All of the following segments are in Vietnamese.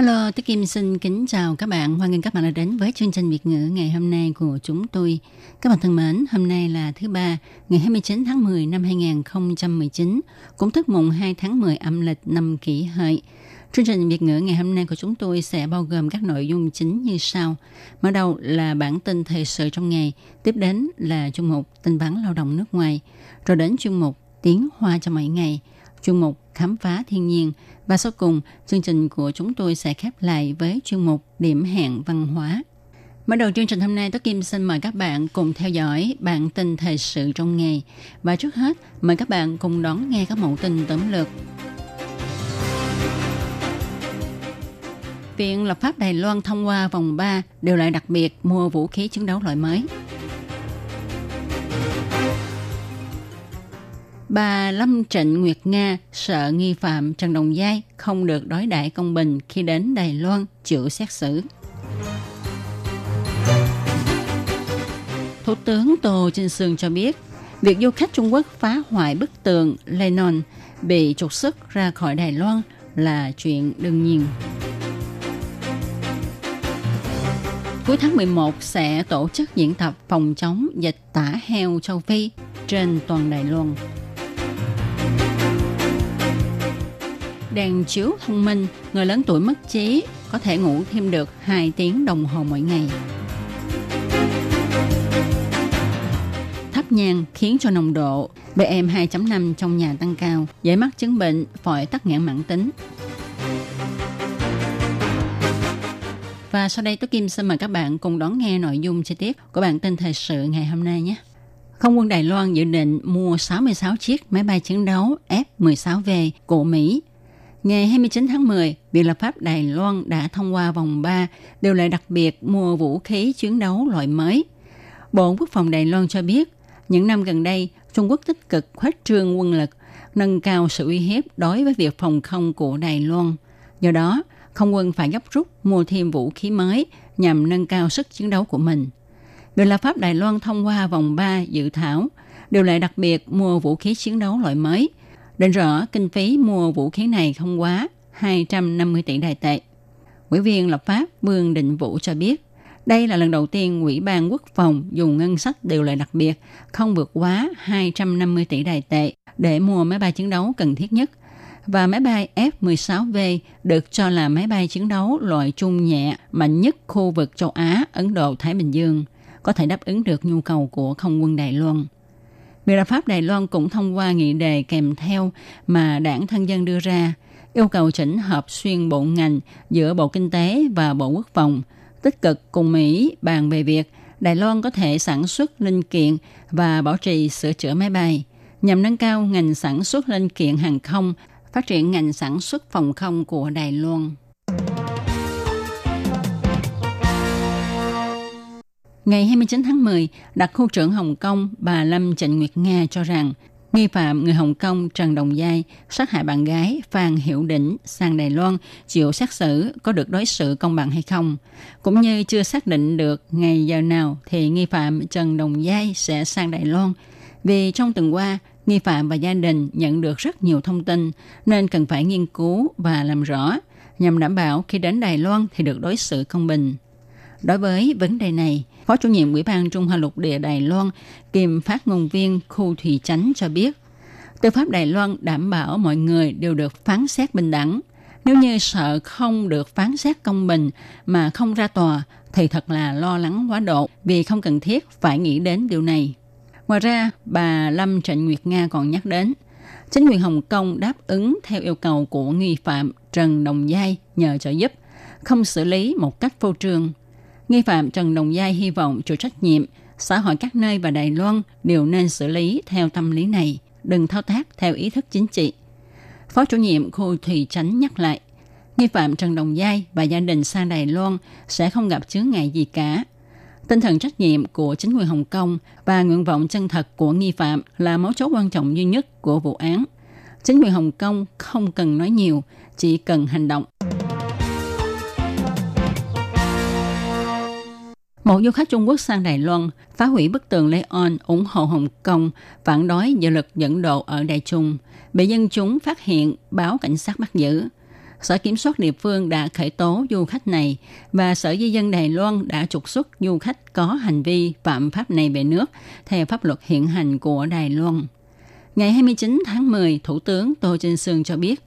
Hello, Tôi Kim xin kính chào các bạn. Hoan nghênh các bạn đã đến với chương trình Việt ngữ ngày hôm nay của chúng tôi. Các bạn thân mến, hôm nay là thứ ba, ngày 29 tháng 10 năm 2019, cũng tức mùng 2 tháng 10 âm lịch năm kỷ hợi. Chương trình Việt ngữ ngày hôm nay của chúng tôi sẽ bao gồm các nội dung chính như sau. Mở đầu là bản tin thời sự trong ngày, tiếp đến là chuyên mục tin vắn lao động nước ngoài, rồi đến chuyên mục tiếng hoa cho mỗi ngày, chuyên mục khám phá thiên nhiên và sau cùng chương trình của chúng tôi sẽ khép lại với chuyên mục điểm hẹn văn hóa. Mở đầu chương trình hôm nay, Tố Kim xin mời các bạn cùng theo dõi bản tin thời sự trong ngày. Và trước hết, mời các bạn cùng đón nghe các mẫu tin tóm lược. Viện lập pháp Đài Loan thông qua vòng 3 đều lại đặc biệt mua vũ khí chiến đấu loại mới. Bà Lâm Trịnh Nguyệt Nga sợ nghi phạm Trần Đồng Giai không được đối đãi công bình khi đến Đài Loan chịu xét xử. Thủ tướng Tô Trinh Sương cho biết, việc du khách Trung Quốc phá hoại bức tường Lenon bị trục xuất ra khỏi Đài Loan là chuyện đương nhiên. Cuối tháng 11 sẽ tổ chức diễn tập phòng chống dịch tả heo châu Phi trên toàn Đài Loan. Đèn chiếu thông minh, người lớn tuổi mất trí có thể ngủ thêm được 2 tiếng đồng hồ mỗi ngày. Thấp nhang khiến cho nồng độ PM 2.5 trong nhà tăng cao, dễ mắc chứng bệnh phổi tắc nghẽn mãn tính. Và sau đây tôi Kim xin mời các bạn cùng đón nghe nội dung chi tiết của bản tin thời sự ngày hôm nay nhé. Không quân Đài Loan dự định mua 66 chiếc máy bay chiến đấu F-16V của Mỹ. Ngày 29 tháng 10, Viện lập pháp Đài Loan đã thông qua vòng 3 đều lệ đặc biệt mua vũ khí chiến đấu loại mới. Bộ Quốc phòng Đài Loan cho biết, những năm gần đây, Trung Quốc tích cực khuếch trương quân lực, nâng cao sự uy hiếp đối với việc phòng không của Đài Loan. Do đó, không quân phải gấp rút mua thêm vũ khí mới nhằm nâng cao sức chiến đấu của mình. Viện lập pháp Đài Loan thông qua vòng 3 dự thảo điều lệ đặc biệt mua vũ khí chiến đấu loại mới. Định rõ kinh phí mua vũ khí này không quá 250 tỷ đài tệ. Ủy viên lập pháp Vương Định Vũ cho biết, đây là lần đầu tiên Ủy ban Quốc phòng dùng ngân sách điều lệ đặc biệt không vượt quá 250 tỷ đài tệ để mua máy bay chiến đấu cần thiết nhất. Và máy bay F-16V được cho là máy bay chiến đấu loại trung nhẹ mạnh nhất khu vực châu Á, Ấn Độ, Thái Bình Dương – có thể đáp ứng được nhu cầu của không quân Đài Loan. Viện lập pháp Đài Loan cũng thông qua nghị đề kèm theo mà đảng thân dân đưa ra, yêu cầu chỉnh hợp xuyên bộ ngành giữa Bộ Kinh tế và Bộ Quốc phòng, tích cực cùng Mỹ bàn về việc Đài Loan có thể sản xuất linh kiện và bảo trì sửa chữa máy bay, nhằm nâng cao ngành sản xuất linh kiện hàng không, phát triển ngành sản xuất phòng không của Đài Loan. Ngày 29 tháng 10, đặc khu trưởng Hồng Kông bà Lâm Trịnh Nguyệt Nga cho rằng nghi phạm người Hồng Kông Trần Đồng Giai sát hại bạn gái Phan Hiểu Đỉnh sang Đài Loan chịu xét xử có được đối xử công bằng hay không, cũng như chưa xác định được ngày giờ nào thì nghi phạm Trần Đồng Giai sẽ sang Đài Loan. Vì trong tuần qua, nghi phạm và gia đình nhận được rất nhiều thông tin nên cần phải nghiên cứu và làm rõ nhằm đảm bảo khi đến Đài Loan thì được đối xử công bình. Đối với vấn đề này, Phó chủ nhiệm Ủy ban Trung Hoa Lục Địa Đài Loan, kiêm phát ngôn viên khu thủy chánh cho biết, tư pháp Đài Loan đảm bảo mọi người đều được phán xét bình đẳng. Nếu như sợ không được phán xét công bình mà không ra tòa, thì thật là lo lắng quá độ vì không cần thiết phải nghĩ đến điều này. Ngoài ra, bà Lâm Trịnh Nguyệt Nga còn nhắc đến, chính quyền Hồng Kông đáp ứng theo yêu cầu của nghi phạm Trần Đồng Giai nhờ trợ giúp, không xử lý một cách vô trương Nghi phạm Trần Đồng Giai hy vọng chịu trách nhiệm, xã hội các nơi và Đài Loan đều nên xử lý theo tâm lý này, đừng thao tác theo ý thức chính trị. Phó chủ nhiệm khu thủy chánh nhắc lại, nghi phạm Trần Đồng Giai và gia đình sang Đài Loan sẽ không gặp chướng ngại gì cả. Tinh thần trách nhiệm của chính quyền Hồng Kông và nguyện vọng chân thật của nghi phạm là mấu chốt quan trọng duy nhất của vụ án. Chính quyền Hồng Kông không cần nói nhiều, chỉ cần hành động. Một du khách Trung Quốc sang Đài Loan phá hủy bức tường Leon ủng hộ Hồng Kông phản đối dự lực dẫn độ ở Đài Trung, bị dân chúng phát hiện báo cảnh sát bắt giữ. Sở Kiểm soát địa phương đã khởi tố du khách này và Sở Di dân Đài Loan đã trục xuất du khách có hành vi phạm pháp này về nước theo pháp luật hiện hành của Đài Loan. Ngày 29 tháng 10, Thủ tướng Tô Trinh Sương cho biết,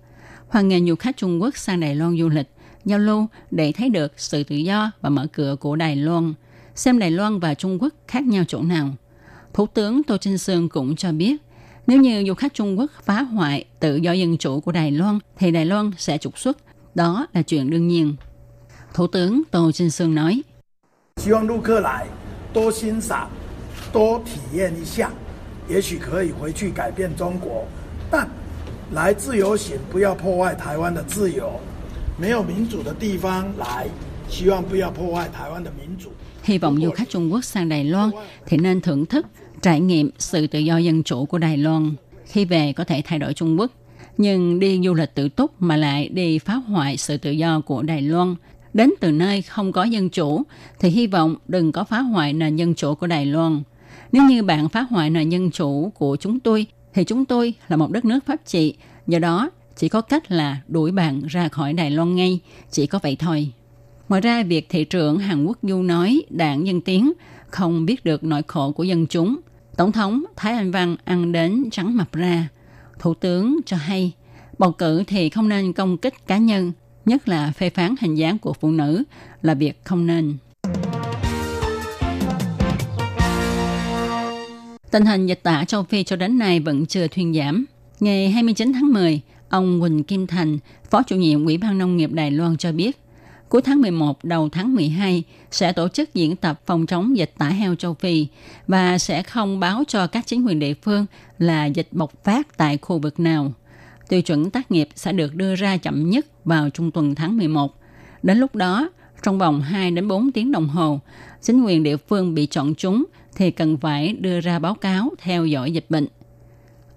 hoàn nghênh du khách Trung Quốc sang Đài Loan du lịch, giao lưu để thấy được sự tự do và mở cửa của Đài Loan, xem Đài Loan và Trung Quốc khác nhau chỗ nào. Thủ tướng Tô Trinh Sương cũng cho biết, nếu như du khách Trung Quốc phá hoại tự do dân chủ của Đài Loan, thì Đài Loan sẽ trục xuất. Đó là chuyện đương nhiên. Thủ tướng Tô Trinh Sương nói, 希 Hy vọng du khách Trung Quốc sang Đài Loan thì nên thưởng thức, trải nghiệm sự tự do dân chủ của Đài Loan. Khi về có thể thay đổi Trung Quốc, nhưng đi du lịch tự túc mà lại đi phá hoại sự tự do của Đài Loan đến từ nơi không có dân chủ thì hy vọng đừng có phá hoại nền dân chủ của Đài Loan. Nếu như bạn phá hoại nền dân chủ của chúng tôi thì chúng tôi là một đất nước pháp trị, do đó chỉ có cách là đuổi bạn ra khỏi Đài Loan ngay, chỉ có vậy thôi. Ngoài ra, việc thị trưởng Hàn Quốc Du nói đảng Dân Tiến không biết được nỗi khổ của dân chúng. Tổng thống Thái Anh Văn ăn đến trắng mập ra. Thủ tướng cho hay, bầu cử thì không nên công kích cá nhân, nhất là phê phán hình dáng của phụ nữ là việc không nên. Tình hình dịch tả châu Phi cho đến nay vẫn chưa thuyên giảm. Ngày 29 tháng 10, ông Quỳnh Kim Thành, Phó chủ nhiệm Ủy ban Nông nghiệp Đài Loan cho biết, cuối tháng 11 đầu tháng 12 sẽ tổ chức diễn tập phòng chống dịch tả heo châu Phi và sẽ không báo cho các chính quyền địa phương là dịch bộc phát tại khu vực nào. Tiêu chuẩn tác nghiệp sẽ được đưa ra chậm nhất vào trung tuần tháng 11. Đến lúc đó, trong vòng 2 đến 4 tiếng đồng hồ, chính quyền địa phương bị chọn chúng thì cần phải đưa ra báo cáo theo dõi dịch bệnh.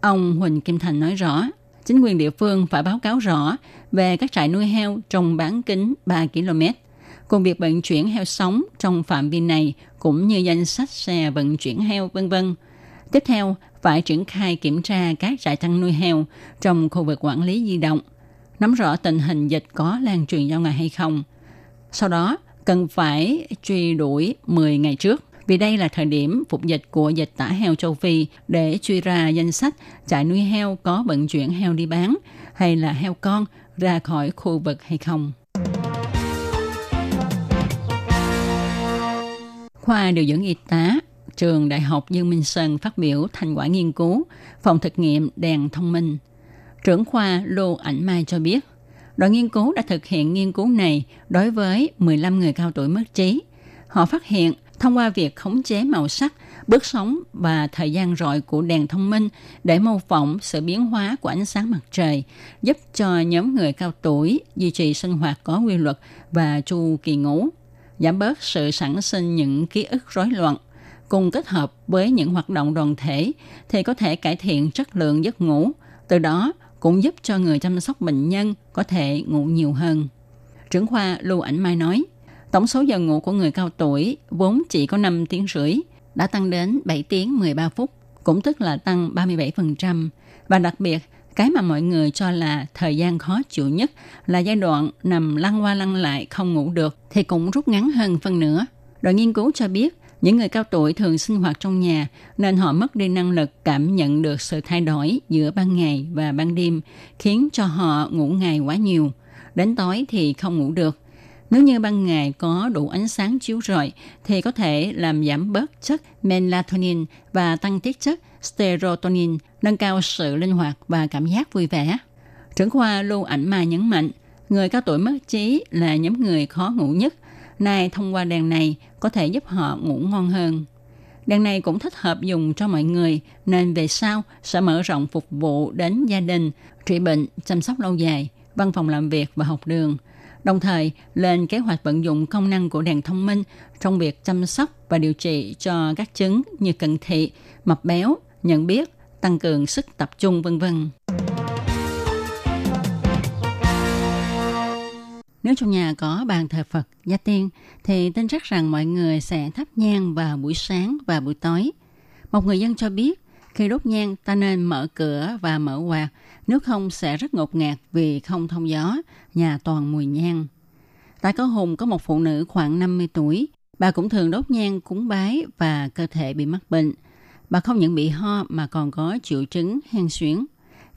Ông Huỳnh Kim Thành nói rõ, chính quyền địa phương phải báo cáo rõ về các trại nuôi heo trong bán kính 3 km. Cùng việc vận chuyển heo sống trong phạm vi này cũng như danh sách xe vận chuyển heo vân vân. Tiếp theo, phải triển khai kiểm tra các trại chăn nuôi heo trong khu vực quản lý di động, nắm rõ tình hình dịch có lan truyền ra ngoài hay không. Sau đó, cần phải truy đuổi 10 ngày trước vì đây là thời điểm phục dịch của dịch tả heo châu Phi để truy ra danh sách trại nuôi heo có vận chuyển heo đi bán hay là heo con ra khỏi khu vực hay không. Khoa điều dưỡng y tá trường Đại học Dương Minh Sơn phát biểu thành quả nghiên cứu phòng thực nghiệm đèn thông minh. Trưởng khoa Lô Ảnh Mai cho biết, đoàn nghiên cứu đã thực hiện nghiên cứu này đối với 15 người cao tuổi mất trí. Họ phát hiện thông qua việc khống chế màu sắc, bước sóng và thời gian rọi của đèn thông minh để mô phỏng sự biến hóa của ánh sáng mặt trời, giúp cho nhóm người cao tuổi duy trì sinh hoạt có quy luật và chu kỳ ngủ, giảm bớt sự sản sinh những ký ức rối loạn. Cùng kết hợp với những hoạt động đoàn thể thì có thể cải thiện chất lượng giấc ngủ, từ đó cũng giúp cho người chăm sóc bệnh nhân có thể ngủ nhiều hơn. Trưởng khoa Lưu Ảnh Mai nói, tổng số giờ ngủ của người cao tuổi vốn chỉ có 5 tiếng rưỡi, đã tăng đến 7 tiếng 13 phút, cũng tức là tăng 37%. Và đặc biệt, cái mà mọi người cho là thời gian khó chịu nhất là giai đoạn nằm lăn qua lăn lại không ngủ được thì cũng rút ngắn hơn phân nửa. Đội nghiên cứu cho biết, những người cao tuổi thường sinh hoạt trong nhà nên họ mất đi năng lực cảm nhận được sự thay đổi giữa ban ngày và ban đêm, khiến cho họ ngủ ngày quá nhiều. Đến tối thì không ngủ được. Nếu như ban ngày có đủ ánh sáng chiếu rọi thì có thể làm giảm bớt chất melatonin và tăng tiết chất serotonin, nâng cao sự linh hoạt và cảm giác vui vẻ. Trưởng khoa Lưu Ảnh Mai nhấn mạnh, người cao tuổi mất trí là nhóm người khó ngủ nhất. Nay thông qua đèn này có thể giúp họ ngủ ngon hơn. Đèn này cũng thích hợp dùng cho mọi người nên về sau sẽ mở rộng phục vụ đến gia đình, trị bệnh, chăm sóc lâu dài văn phòng làm việc và học đường. Đồng thời, lên kế hoạch vận dụng công năng của đèn thông minh trong việc chăm sóc và điều trị cho các chứng như cận thị, mập béo, nhận biết, tăng cường sức tập trung vân vân. Nếu trong nhà có bàn thờ Phật, gia tiên, thì tin chắc rằng mọi người sẽ thắp nhang vào buổi sáng và buổi tối. Một người dân cho biết, khi đốt nhang ta nên mở cửa và mở quạt, nếu không sẽ rất ngột ngạt vì không thông gió, nhà toàn mùi nhang. Tại Có Hùng có một phụ nữ khoảng 50 tuổi, bà cũng thường đốt nhang cúng bái và cơ thể bị mắc bệnh. Bà không những bị ho mà còn có triệu chứng hen suyễn.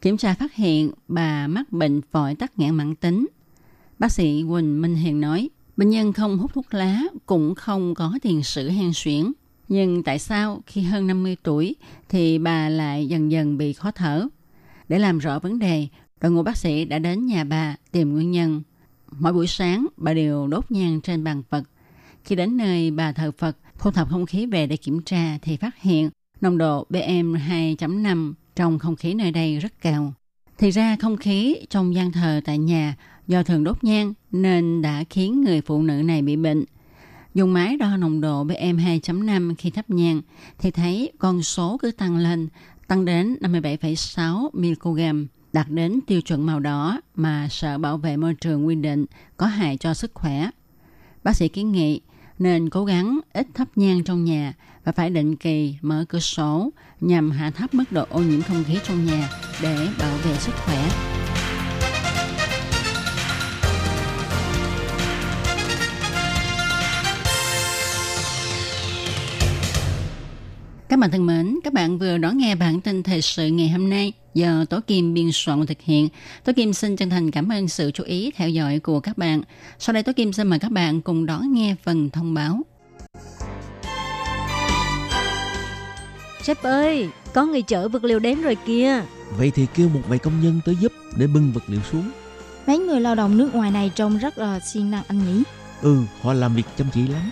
Kiểm tra phát hiện bà mắc bệnh phổi tắc nghẽn mãn tính – Bác sĩ Quỳnh Minh Hiền nói, bệnh nhân không hút thuốc lá cũng không có tiền sử hen suyễn. Nhưng tại sao khi hơn 50 tuổi thì bà lại dần dần bị khó thở? Để làm rõ vấn đề, đội ngũ bác sĩ đã đến nhà bà tìm nguyên nhân. Mỗi buổi sáng, bà đều đốt nhang trên bàn Phật. Khi đến nơi bà thờ Phật, thu thập không khí về để kiểm tra thì phát hiện nồng độ PM 2.5 trong không khí nơi đây rất cao. Thì ra không khí trong gian thờ tại nhà Do thường đốt nhang nên đã khiến người phụ nữ này bị bệnh. Dùng máy đo nồng độ PM2.5 khi thắp nhang thì thấy con số cứ tăng lên, tăng đến 57,6 mg, đạt đến tiêu chuẩn màu đỏ mà Sở Bảo vệ Môi trường quy định có hại cho sức khỏe. Bác sĩ kiến nghị nên cố gắng ít thắp nhang trong nhà và phải định kỳ mở cửa sổ nhằm hạ thấp mức độ ô nhiễm không khí trong nhà để bảo vệ sức khỏe. Các bạn thân mến, các bạn vừa đón nghe bản tin thời sự ngày hôm nay do Tố Kim biên soạn thực hiện. Tố Kim xin chân thành cảm ơn sự chú ý theo dõi của các bạn. Sau đây Tố Kim xin mời các bạn cùng đón nghe phần thông báo. Sếp ơi, có người chở vật liệu đến rồi kìa. Vậy thì kêu một vài công nhân tới giúp để bưng vật liệu xuống. Mấy người lao động nước ngoài này trông rất là siêng năng anh nhỉ? Ừ, họ làm việc chăm chỉ lắm.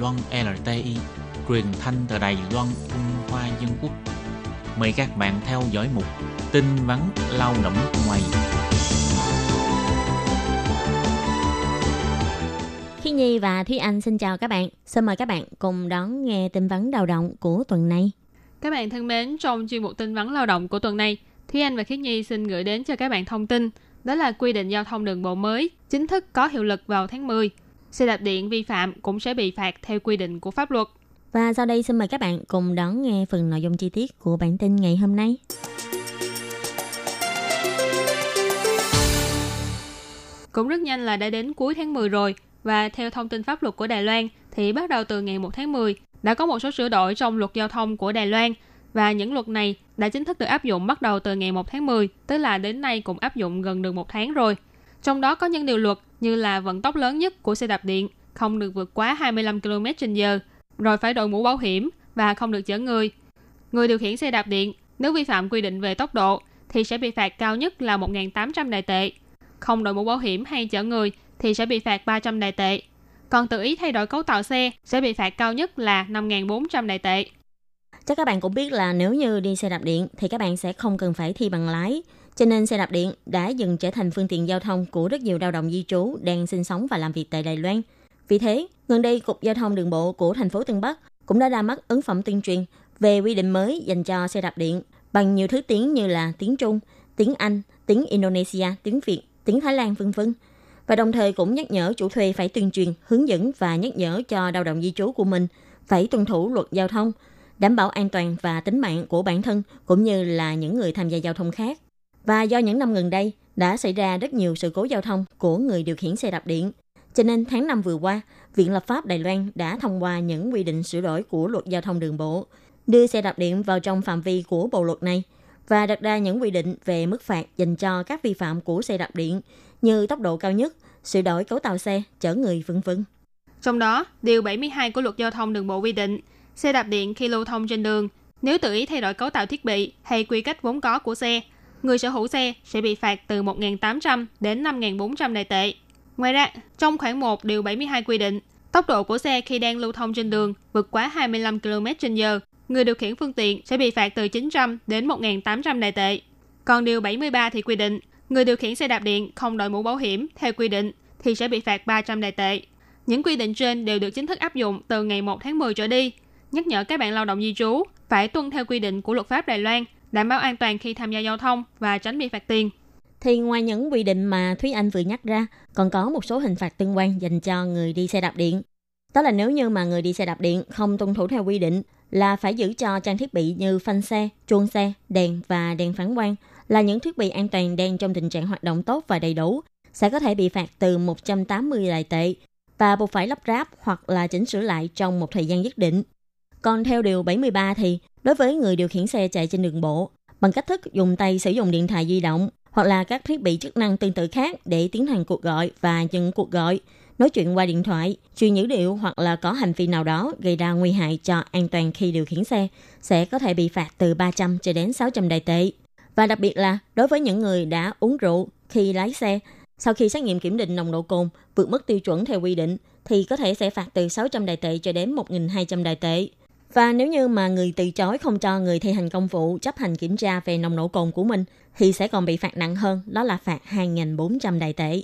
Loan LTI, truyền thanh từ Đài Loan Trung Hoa Dân Quốc. Mời các bạn theo dõi mục tin vắn lao động ngoài. Khi Nhi và Thúy Anh xin chào các bạn. Xin mời các bạn cùng đón nghe tin vắn đầu động của tuần này. Các bạn thân mến, trong chuyên mục tin vắn lao động của tuần này, Thúy Anh và Khiết Nhi xin gửi đến cho các bạn thông tin đó là quy định giao thông đường bộ mới chính thức có hiệu lực vào tháng 10. Xe đạp điện vi phạm cũng sẽ bị phạt theo quy định của pháp luật. Và sau đây xin mời các bạn cùng đón nghe phần nội dung chi tiết của bản tin ngày hôm nay. Cũng rất nhanh là đã đến cuối tháng 10 rồi và theo thông tin pháp luật của Đài Loan thì bắt đầu từ ngày 1 tháng 10 đã có một số sửa đổi trong luật giao thông của Đài Loan và những luật này đã chính thức được áp dụng bắt đầu từ ngày 1 tháng 10, tức là đến nay cũng áp dụng gần được một tháng rồi. Trong đó có những điều luật như là vận tốc lớn nhất của xe đạp điện, không được vượt quá 25 km h rồi phải đội mũ bảo hiểm và không được chở người. Người điều khiển xe đạp điện, nếu vi phạm quy định về tốc độ thì sẽ bị phạt cao nhất là 1.800 đại tệ. Không đội mũ bảo hiểm hay chở người thì sẽ bị phạt 300 đại tệ. Còn tự ý thay đổi cấu tạo xe sẽ bị phạt cao nhất là 5.400 đại tệ. Chắc các bạn cũng biết là nếu như đi xe đạp điện thì các bạn sẽ không cần phải thi bằng lái. Cho nên xe đạp điện đã dần trở thành phương tiện giao thông của rất nhiều lao động di trú đang sinh sống và làm việc tại Đài Loan. Vì thế, gần đây Cục Giao thông Đường bộ của thành phố Tân Bắc cũng đã ra mắt ấn phẩm tuyên truyền về quy định mới dành cho xe đạp điện bằng nhiều thứ tiếng như là tiếng Trung, tiếng Anh, tiếng Indonesia, tiếng Việt, tiếng Thái Lan vân vân. Và đồng thời cũng nhắc nhở chủ thuê phải tuyên truyền, hướng dẫn và nhắc nhở cho lao động di trú của mình phải tuân thủ luật giao thông, đảm bảo an toàn và tính mạng của bản thân cũng như là những người tham gia giao thông khác. Và do những năm gần đây đã xảy ra rất nhiều sự cố giao thông của người điều khiển xe đạp điện, cho nên tháng 5 vừa qua, Viện Lập pháp Đài Loan đã thông qua những quy định sửa đổi của luật giao thông đường bộ, đưa xe đạp điện vào trong phạm vi của bộ luật này và đặt ra những quy định về mức phạt dành cho các vi phạm của xe đạp điện như tốc độ cao nhất, sửa đổi cấu tạo xe, chở người vân vân. Trong đó, điều 72 của luật giao thông đường bộ quy định, xe đạp điện khi lưu thông trên đường, nếu tự ý thay đổi cấu tạo thiết bị hay quy cách vốn có của xe, người sở hữu xe sẽ bị phạt từ 1.800 đến 5.400 đại tệ. Ngoài ra, trong khoản 1 điều 72 quy định, tốc độ của xe khi đang lưu thông trên đường vượt quá 25 km h người điều khiển phương tiện sẽ bị phạt từ 900 đến 1.800 đại tệ. Còn điều 73 thì quy định, người điều khiển xe đạp điện không đội mũ bảo hiểm theo quy định thì sẽ bị phạt 300 đại tệ. Những quy định trên đều được chính thức áp dụng từ ngày 1 tháng 10 trở đi, nhắc nhở các bạn lao động di trú phải tuân theo quy định của luật pháp Đài Loan, đảm bảo an toàn khi tham gia giao thông và tránh bị phạt tiền. Thì ngoài những quy định mà Thúy Anh vừa nhắc ra, còn có một số hình phạt tương quan dành cho người đi xe đạp điện. Đó là nếu như mà người đi xe đạp điện không tuân thủ theo quy định là phải giữ cho trang thiết bị như phanh xe, chuông xe, đèn và đèn phản quang là những thiết bị an toàn đang trong tình trạng hoạt động tốt và đầy đủ, sẽ có thể bị phạt từ 180 đại tệ và buộc phải lắp ráp hoặc là chỉnh sửa lại trong một thời gian nhất định. Còn theo điều 73 thì, đối với người điều khiển xe chạy trên đường bộ, bằng cách thức dùng tay sử dụng điện thoại di động hoặc là các thiết bị chức năng tương tự khác để tiến hành cuộc gọi và nhận cuộc gọi, nói chuyện qua điện thoại, truyền dữ liệu hoặc là có hành vi nào đó gây ra nguy hại cho an toàn khi điều khiển xe sẽ có thể bị phạt từ 300 cho đến 600 đại tệ. Và đặc biệt là đối với những người đã uống rượu khi lái xe, sau khi xét nghiệm kiểm định nồng độ cồn vượt mức tiêu chuẩn theo quy định thì có thể sẽ phạt từ 600 đại tệ cho đến 1.200 đại tệ. Và nếu như mà người từ chối không cho người thi hành công vụ chấp hành kiểm tra về nồng độ cồn của mình thì sẽ còn bị phạt nặng hơn, đó là phạt 2.400 đại tệ.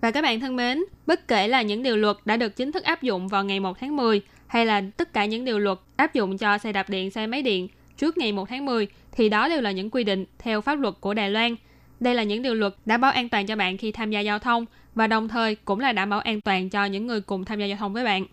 Và các bạn thân mến, bất kể là những điều luật đã được chính thức áp dụng vào ngày 1 tháng 10 hay là tất cả những điều luật áp dụng cho xe đạp điện, xe máy điện trước ngày 1 tháng 10 thì đó đều là những quy định theo pháp luật của Đài Loan. Đây là những điều luật đảm bảo an toàn cho bạn khi tham gia giao thông và đồng thời cũng là đảm bảo an toàn cho những người cùng tham gia giao thông với bạn.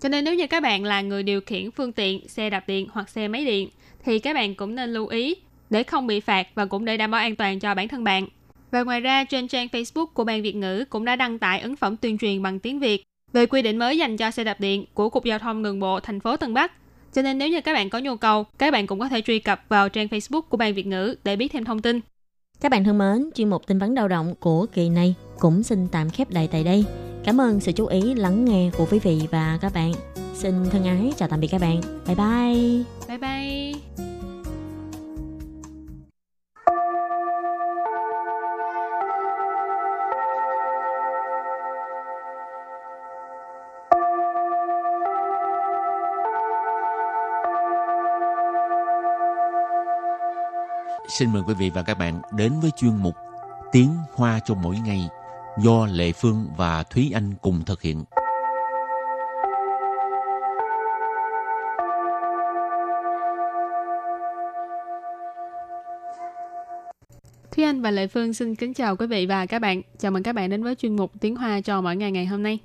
Cho nên nếu như các bạn là người điều khiển phương tiện, xe đạp điện hoặc xe máy điện thì các bạn cũng nên lưu ý để không bị phạt và cũng để đảm bảo an toàn cho bản thân bạn. Và ngoài ra, trên trang Facebook của Ban Việt ngữ cũng đã đăng tải ấn phẩm tuyên truyền bằng tiếng Việt về quy định mới dành cho xe đạp điện của Cục Giao thông Đường bộ thành phố Tân Bắc. Cho nên nếu như các bạn có nhu cầu, các bạn cũng có thể truy cập vào trang Facebook của Ban Việt ngữ để biết thêm thông tin. Các bạn thân mến, chuyên mục tin vấn đầu động của kỳ này cũng xin tạm khép lại tại đây. Cảm ơn sự chú ý lắng nghe của quý vị và các bạn. Xin thân ái chào tạm biệt các bạn. Bye bye. Bye bye. Xin mời quý vị và các bạn đến với chuyên mục Tiếng Hoa cho mỗi ngày do Lệ Phương và Thúy Anh cùng thực hiện. Thúy Anh và Lệ Phương xin kính chào quý vị và các bạn. Chào mừng các bạn đến với chuyên mục Tiếng Hoa cho mỗi ngày ngày hôm nay.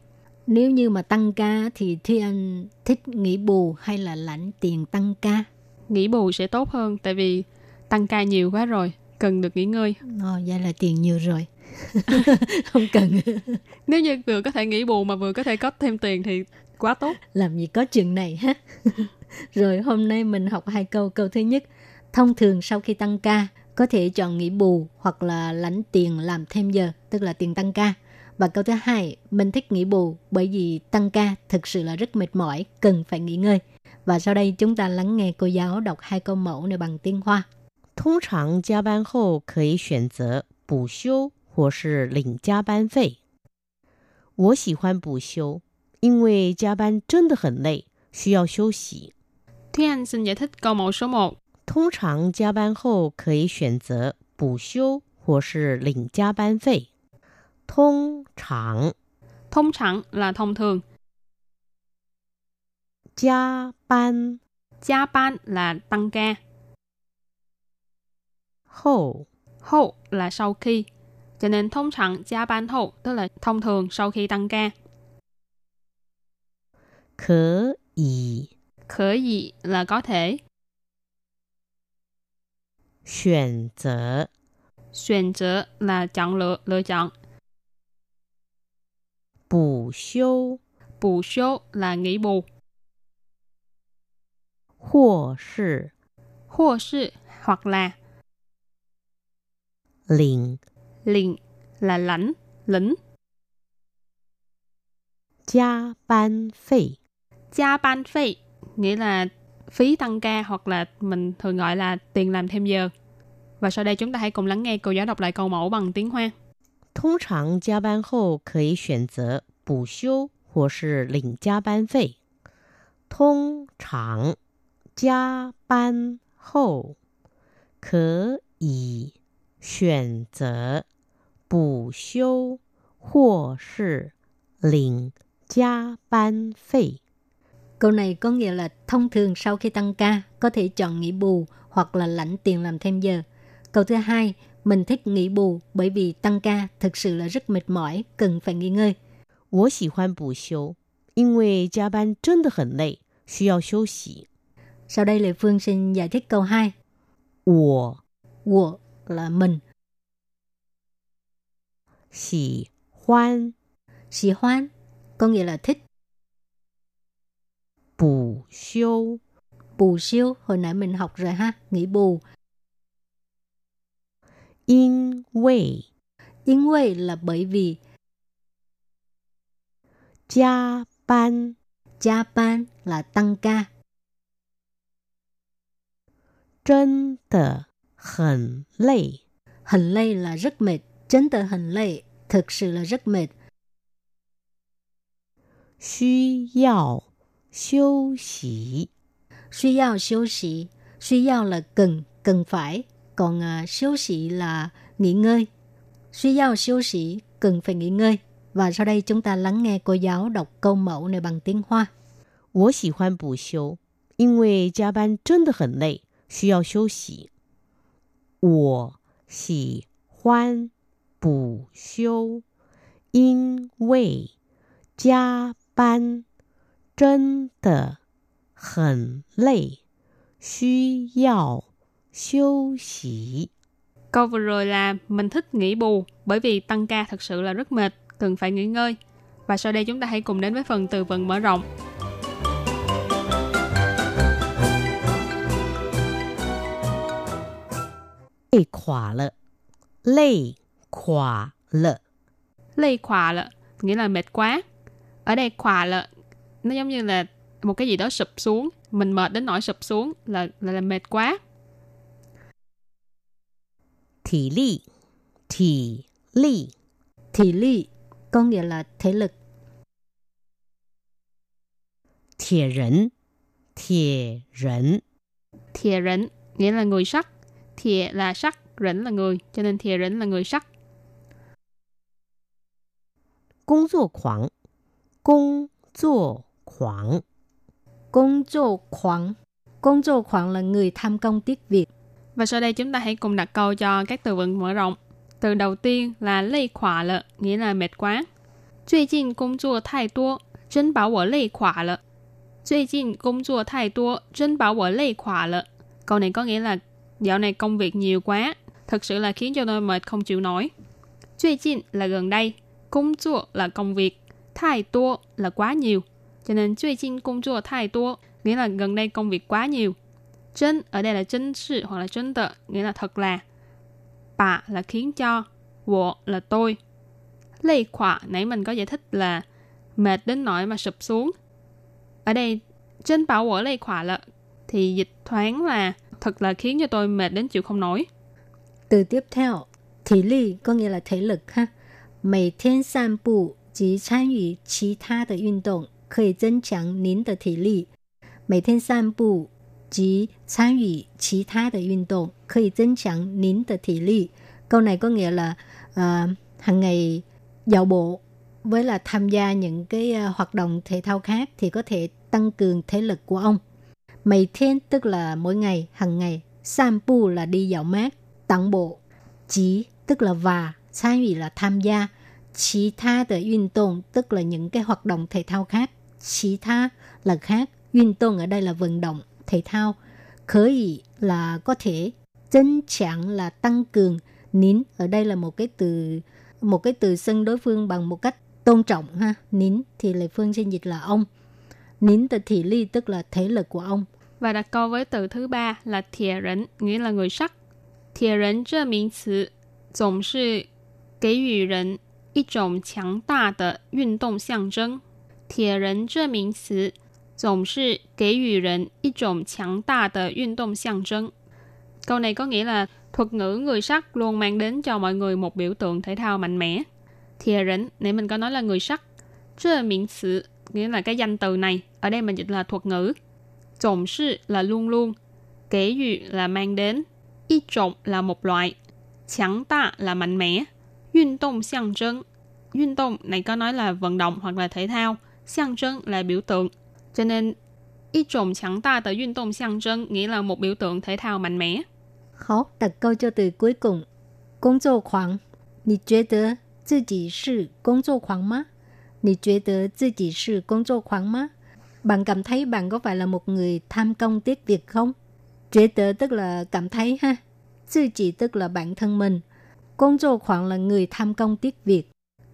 Nếu như mà tăng ca thì Thúy Anh thích nghỉ bù hay là lãnh tiền tăng ca? Nghỉ bù sẽ tốt hơn tại vì tăng ca nhiều quá rồi, cần được nghỉ ngơi. Ồ, vậy là tiền nhiều rồi. không cần. Nếu như vừa có thể nghỉ bù mà vừa có thể có thêm tiền thì quá tốt. Làm gì có chuyện này ha. rồi hôm nay mình học hai câu. Câu thứ nhất, thông thường sau khi tăng ca có thể chọn nghỉ bù hoặc là lãnh tiền làm thêm giờ, tức là tiền tăng ca. Và câu thứ hai, mình thích nghỉ bù bởi vì tăng ca thực sự là rất mệt mỏi, cần phải nghỉ ngơi. Và sau đây chúng ta lắng nghe cô giáo đọc hai câu mẫu này bằng tiếng Hoa. 通常加班后可以选择补休或是领加班费。我喜欢补休，因为加班真的很累，需要休息。 Thúy Anh xin giải thích câu mẫu số 1. 通常加班后可以选择补休或是领加班费。通常 Thông常là thông thường, 加班 gia ban là tăng ca, 后 hậu là sau khi. Cho nên thông常gia ban hậu tức là thông thường sau khi tăng ca. 可以 Khởi dị là có thể, 选择 xuyên择là chọn lựa, lựa chọn, 补休 bù số là nghỉ bù, 或是 hoặc sự hoặc là 领 liền là lãnh, lĩnh, 加班费。 gia ban phí nghĩa là phí tăng ca hoặc là mình thường gọi là tiền làm thêm giờ. Và sau đây chúng ta hãy cùng lắng nghe cô giáo đọc lại câu mẫu bằng tiếng Hoa. 通常加班后可以选择补休或是领加班费。通常加班后可以 选择补休或是领加班费。 Câu này có nghĩa là thông thường sau khi tăng ca có thể chọn nghỉ bù hoặc là lãnh tiền làm thêm giờ. Câu thứ hai, mình thích nghỉ bù bởi vì tăng ca thực sự là rất mệt mỏi, cần phải nghỉ ngơi. 我喜欢补休，因为加班真的很累，需要休息。 Sau đây Lê Phương xin giải thích câu 2. 我 Wo là mình. Xỉ hoan Xỉ hoan có nghĩa là thích. Bù siêu Bù siêu, hồi nãy mình học rồi ha, nghỉ bù. In wei In wei là bởi vì. Gia ban Gia ban là tăng ca. Chân tờ 很累， Hình lây là rất mệt, chân tờ hình lây, thực sự là rất mệt. 需要休息。 Suy yao siêu sĩ, suy yao là cần, cần phải, còn uh, siêu sĩ là nghỉ ngơi. Suy yao siêu sĩ, cần phải nghỉ ngơi. Và sau đây chúng ta lắng nghe cô giáo đọc câu mẫu này bằng tiếng Hoa. 我喜欢补休，因为加班真的很累，需要休息。 我喜欢补休，因为加班真的很累，需要休息。 Câu vừa rồi là mình thích nghỉ bù bởi vì tăng ca thật sự là rất mệt, cần phải nghỉ ngơi. Và sau đây chúng ta hãy cùng đến với phần từ vựng mở rộng. 累垮了，累垮了， Lây khỏa lợ, nghĩa là mệt quá. Ở đây khỏa lợ, nó giống như là một cái gì đó sụp xuống. Mình mệt đến nỗi sụp xuống là là, là mệt quá. 体力，体力， Thị ly có nghĩa là thể lực. 铁人，铁人， Thìa rỉnh nghĩa là người sắt. Thìa là sắt, rỉnh là người, cho nên thìa rỉnh là người sắt. 工作狂，工作狂， Công作狂Công 作狂 là người tham công tiếc việc. Và sau đây chúng ta hãy cùng đặt câu cho các từ vựng mở rộng. Từ đầu tiên là lây khỏa lợ, nghĩa là mệt quá. 最近工作太多，真把我累垮了。最近工作太多，真把我累垮了。Câu này có nghĩa là Dạo này công việc nhiều quá, thật sự là khiến cho tôi mệt không chịu nổi. Tuy chinh là gần đây, công chua là công việc, thai tua là quá nhiều. Cho nên tuy chinh công chua thai tua nghĩa là gần đây công việc quá nhiều. Chân ở đây là chân sự hoặc là chân tợ, nghĩa là thật là. Bà là khiến cho, wo là tôi. Lây khỏa nãy mình có giải thích là mệt đến nỗi mà sụp xuống. Ở đây, chân bảo wo lây khỏa là thì dịch thoáng là thật là khiến cho tôi mệt đến chịu không nổi. Từ tiếp theo, thể lực có nghĩa là thể lực ha. 每天散步及参与其他的运动可以增强您的体力。每天散步及参与其他的运动可以增强您的体力。Câu này có nghĩa là uh, hàng ngày dạo bộ với là tham gia những cái uh, hoạt động thể thao khác thì có thể tăng cường thể lực của ông. Mấy thiên tức là mỗi ngày, hàng ngày. San bu là đi dạo mát. Tặng bộ. Chí tức là và.参与là tham gia. Chỉ tha de运动tức là những cái hoạt động thể thao khác. Chỉ tha là khác.运动ở đây là vận động, thể thao. Khởi ý là có thể.增强là tăng cường. Nín ở đây là một cái từ một cái từ xưng đối phương bằng một cách tôn trọng ha. Nín thì Lê Phương xin dịch là ông. Nín từ thị ly tức là thể lực của ông. Và đặt câu với từ thứ ba là thiệt rỉnh, nghĩa là người sắt. Thiệt rỉnh 这名词总是给予人一种强大的运动象征。铁人这名词总是给予人一种强大的运动象征。Câu này có nghĩa là thuật ngữ người sắt luôn mang đến cho mọi người một biểu tượng thể thao mạnh mẽ. Thìa rỉnh, nãy mình có nói là người sắt. Trơ miệng sự, nghĩa là cái danh từ này. Ở đây mình dịch là thuật ngữ. Trọng sự là luôn luôn. Kể dụ là mang đến. Y trọng là một loại. Chẳng ta là mạnh mẽ.运动象征.运động này có nói là vận động hoặc là thể thao.象征là biểu tượng. Cho nên, y trọng chẳng ta tờ 运动象征 nghĩa là một biểu tượng thể thao mạnh mẽ. Hảo, đặt câu cho từ cuối cùng. Công 作狂,你觉得自己是工作狂吗？你觉得自己是工作狂吗 bạn cảm thấy bạn có phải là một người tham công tiếc việc không? Trễ tớ tức là cảm thấy ha. Sư chỉ tức là bản thân mình. Công chỗ khoảng là người tham công tiếc việc.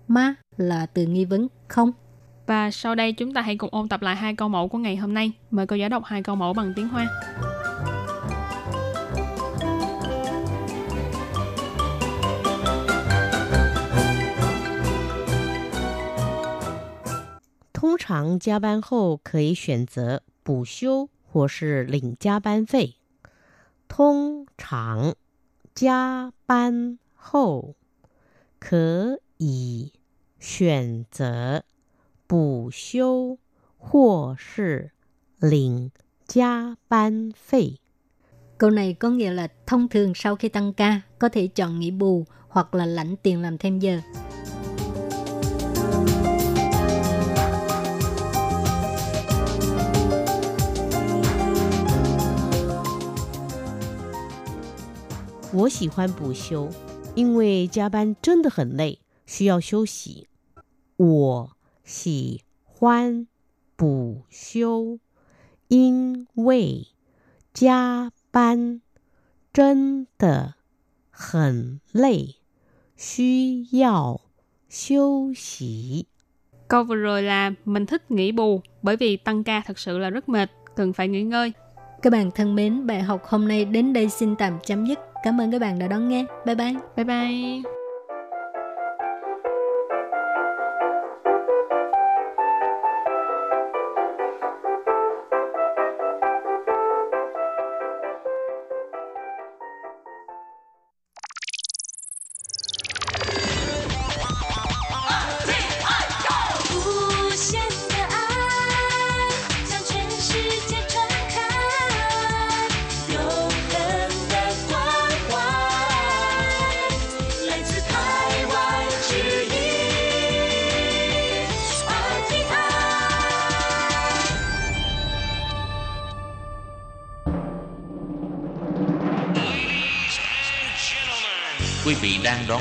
Ma là từ nghi vấn, không. Và sau đây chúng ta hãy cùng ôn tập lại hai câu mẫu của ngày hôm nay. Mời cô giáo đọc hai câu mẫu bằng tiếng Hoa. 通常加班后可以选择补休或是领加班费。通常加班后可以选择补休或是领加班费。 Câu này có nghĩa là thông thường sau khi tăng ca có thể chọn nghỉ bù hoặc là lãnh tiền làm thêm giờ. 我喜欢补休，因为加班真的很累，需要休息。我喜欢补休，因为加班真的很累，需要休息。 Câu vừa rồi là mình thích nghỉ bù bởi vì tăng ca thật sự là rất mệt, cần phải nghỉ ngơi. Các bạn thân mến, bài học hôm nay đến đây xin tạm chấm dứt. Cảm ơn các bạn đã đón nghe. Bye bye. Bye bye.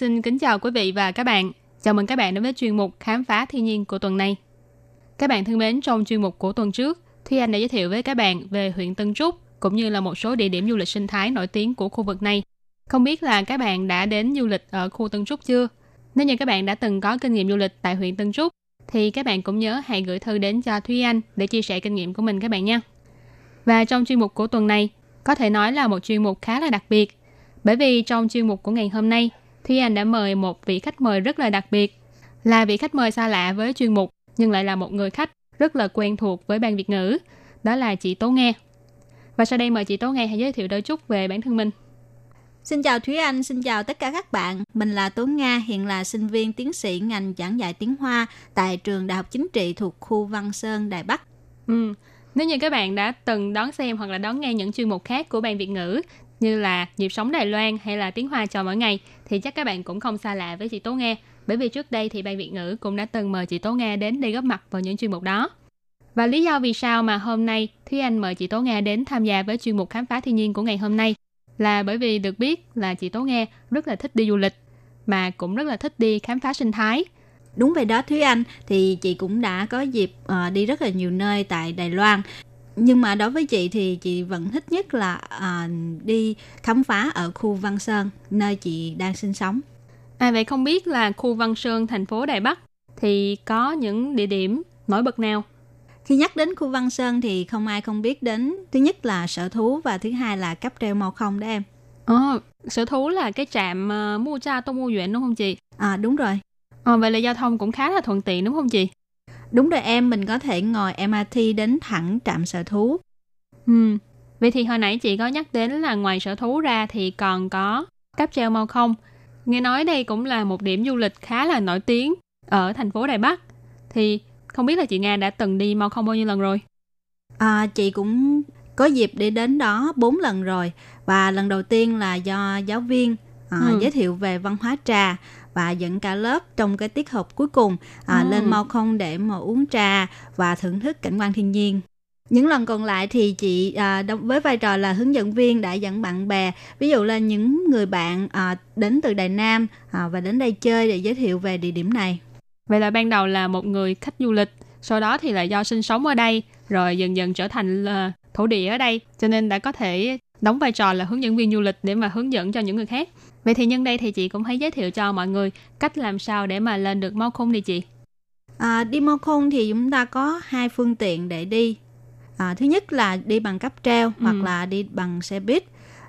Xin kính chào quý vị và các bạn. Chào mừng các bạn đến với chuyên mục Khám phá thiên nhiên của tuần này. Các bạn thân mến, trong chuyên mục của tuần trước, Thúy Anh đã giới thiệu với các bạn về huyện Tân Trúc cũng như là một số địa điểm du lịch sinh thái nổi tiếng của khu vực này. Không biết là các bạn đã đến du lịch ở khu Tân Trúc chưa? Nếu như các bạn đã từng có kinh nghiệm du lịch tại huyện Tân Trúc, thì các bạn cũng nhớ hãy gửi thư đến cho Thúy Anh để chia sẻ kinh nghiệm của mình các bạn nha. Và trong chuyên mục của tuần này, có thể nói là một chuyên mục khá là đặc biệt. Bởi vì trong chuyên mục của ngày hôm nay, Thúy Anh đã mời một vị khách mời rất là đặc biệt. Là vị khách mời xa lạ với chuyên mục, nhưng lại là một người khách rất là quen thuộc với ban Việt ngữ. Đó là chị Tố Nghe. Và sau đây mời chị Tố Nghe hãy giới thiệu đôi chút về bản thân mình. Xin chào Thúy Anh, xin chào tất cả các bạn. Mình là Tố Nga, hiện là sinh viên tiến sĩ ngành giảng dạy tiếng Hoa tại trường Đại học Chính trị thuộc khu Văn Sơn, Đài Bắc. Ừ. Nếu như các bạn đã từng đón xem hoặc là đón nghe những chuyên mục khác của ban Việt ngữ như là Nhịp sống Đài Loan hay là Tiếng Hoa cho mỗi ngày thì chắc các bạn cũng không xa lạ với chị Tố Nga Bởi vì trước đây thì ban Việt ngữ cũng đã từng mời chị Tố Nga đến đây góp mặt vào những chuyên mục đó. Và lý do vì sao mà hôm nay Thúy Anh mời chị Tố Nga đến tham gia với chuyên mục khám phá thiên nhiên của ngày hôm nay là bởi vì được biết là chị Tố Nga rất là thích đi du lịch mà cũng rất là thích đi khám phá sinh thái. Đúng vậy đó Thúy Anh, thì chị cũng đã có dịp uh, đi rất là nhiều nơi tại Đài Loan. Nhưng mà đối với chị thì chị vẫn thích nhất là uh, đi khám phá ở khu Văn Sơn, nơi chị đang sinh sống. À vậy không biết là khu Văn Sơn, thành phố Đài Bắc thì có những địa điểm nổi bật nào khi nhắc đến khu Văn Sơn thì không ai không biết đến thứ nhất là sở thú và thứ hai là cáp treo màu không đó em. Ồ, ờ, sở thú là cái trạm uh, mua cha tô mua duyện đúng không chị? À đúng rồi. Ờ, vậy là giao thông cũng khá là thuận tiện đúng không chị? Đúng rồi em, mình có thể ngồi MRT đến thẳng trạm sở thú. Ừ, vậy thì hồi nãy chị có nhắc đến là ngoài sở thú ra thì còn có cáp treo màu không. Nghe nói đây cũng là một điểm du lịch khá là nổi tiếng ở thành phố Đài Bắc. Thì không biết là chị Nga đã từng đi mau không bao nhiêu lần rồi? À, chị cũng có dịp để đến đó bốn lần rồi và lần đầu tiên là do giáo viên à, ừ. giới thiệu về văn hóa trà và dẫn cả lớp trong cái tiết học cuối cùng à, ừ. lên mau không để mà uống trà và thưởng thức cảnh quan thiên nhiên những lần còn lại thì chị à, với vai trò là hướng dẫn viên đã dẫn bạn bè ví dụ là những người bạn à, đến từ đài nam à, và đến đây chơi để giới thiệu về địa điểm này Vậy là ban đầu là một người khách du lịch, sau đó thì là do sinh sống ở đây, rồi dần dần trở thành là thổ địa ở đây, cho nên đã có thể đóng vai trò là hướng dẫn viên du lịch để mà hướng dẫn cho những người khác. Vậy thì nhân đây thì chị cũng hãy giới thiệu cho mọi người cách làm sao để mà lên được Mau Khung đi chị. À, đi Mau Khung thì chúng ta có hai phương tiện để đi. À, thứ nhất là đi bằng cáp treo ừ. hoặc là đi bằng xe buýt.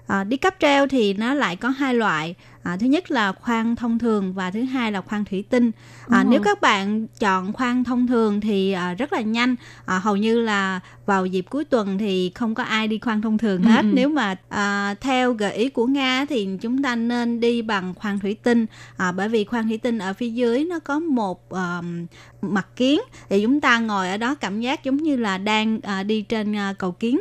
À, đi cáp treo thì nó lại có hai loại à, thứ nhất là khoan thông thường và thứ hai là khoan thủy tinh. À, nếu các bạn chọn khoan thông thường thì à, rất là nhanh. À, hầu như là vào dịp cuối tuần thì không có ai đi khoan thông thường hết. Ừ. nếu mà à, theo gợi ý của nga thì chúng ta nên đi bằng khoan thủy tinh. À, bởi vì khoan thủy tinh ở phía dưới nó có một um, mặt kiến. Thì chúng ta ngồi ở đó cảm giác giống như là đang à, đi trên à, cầu kiến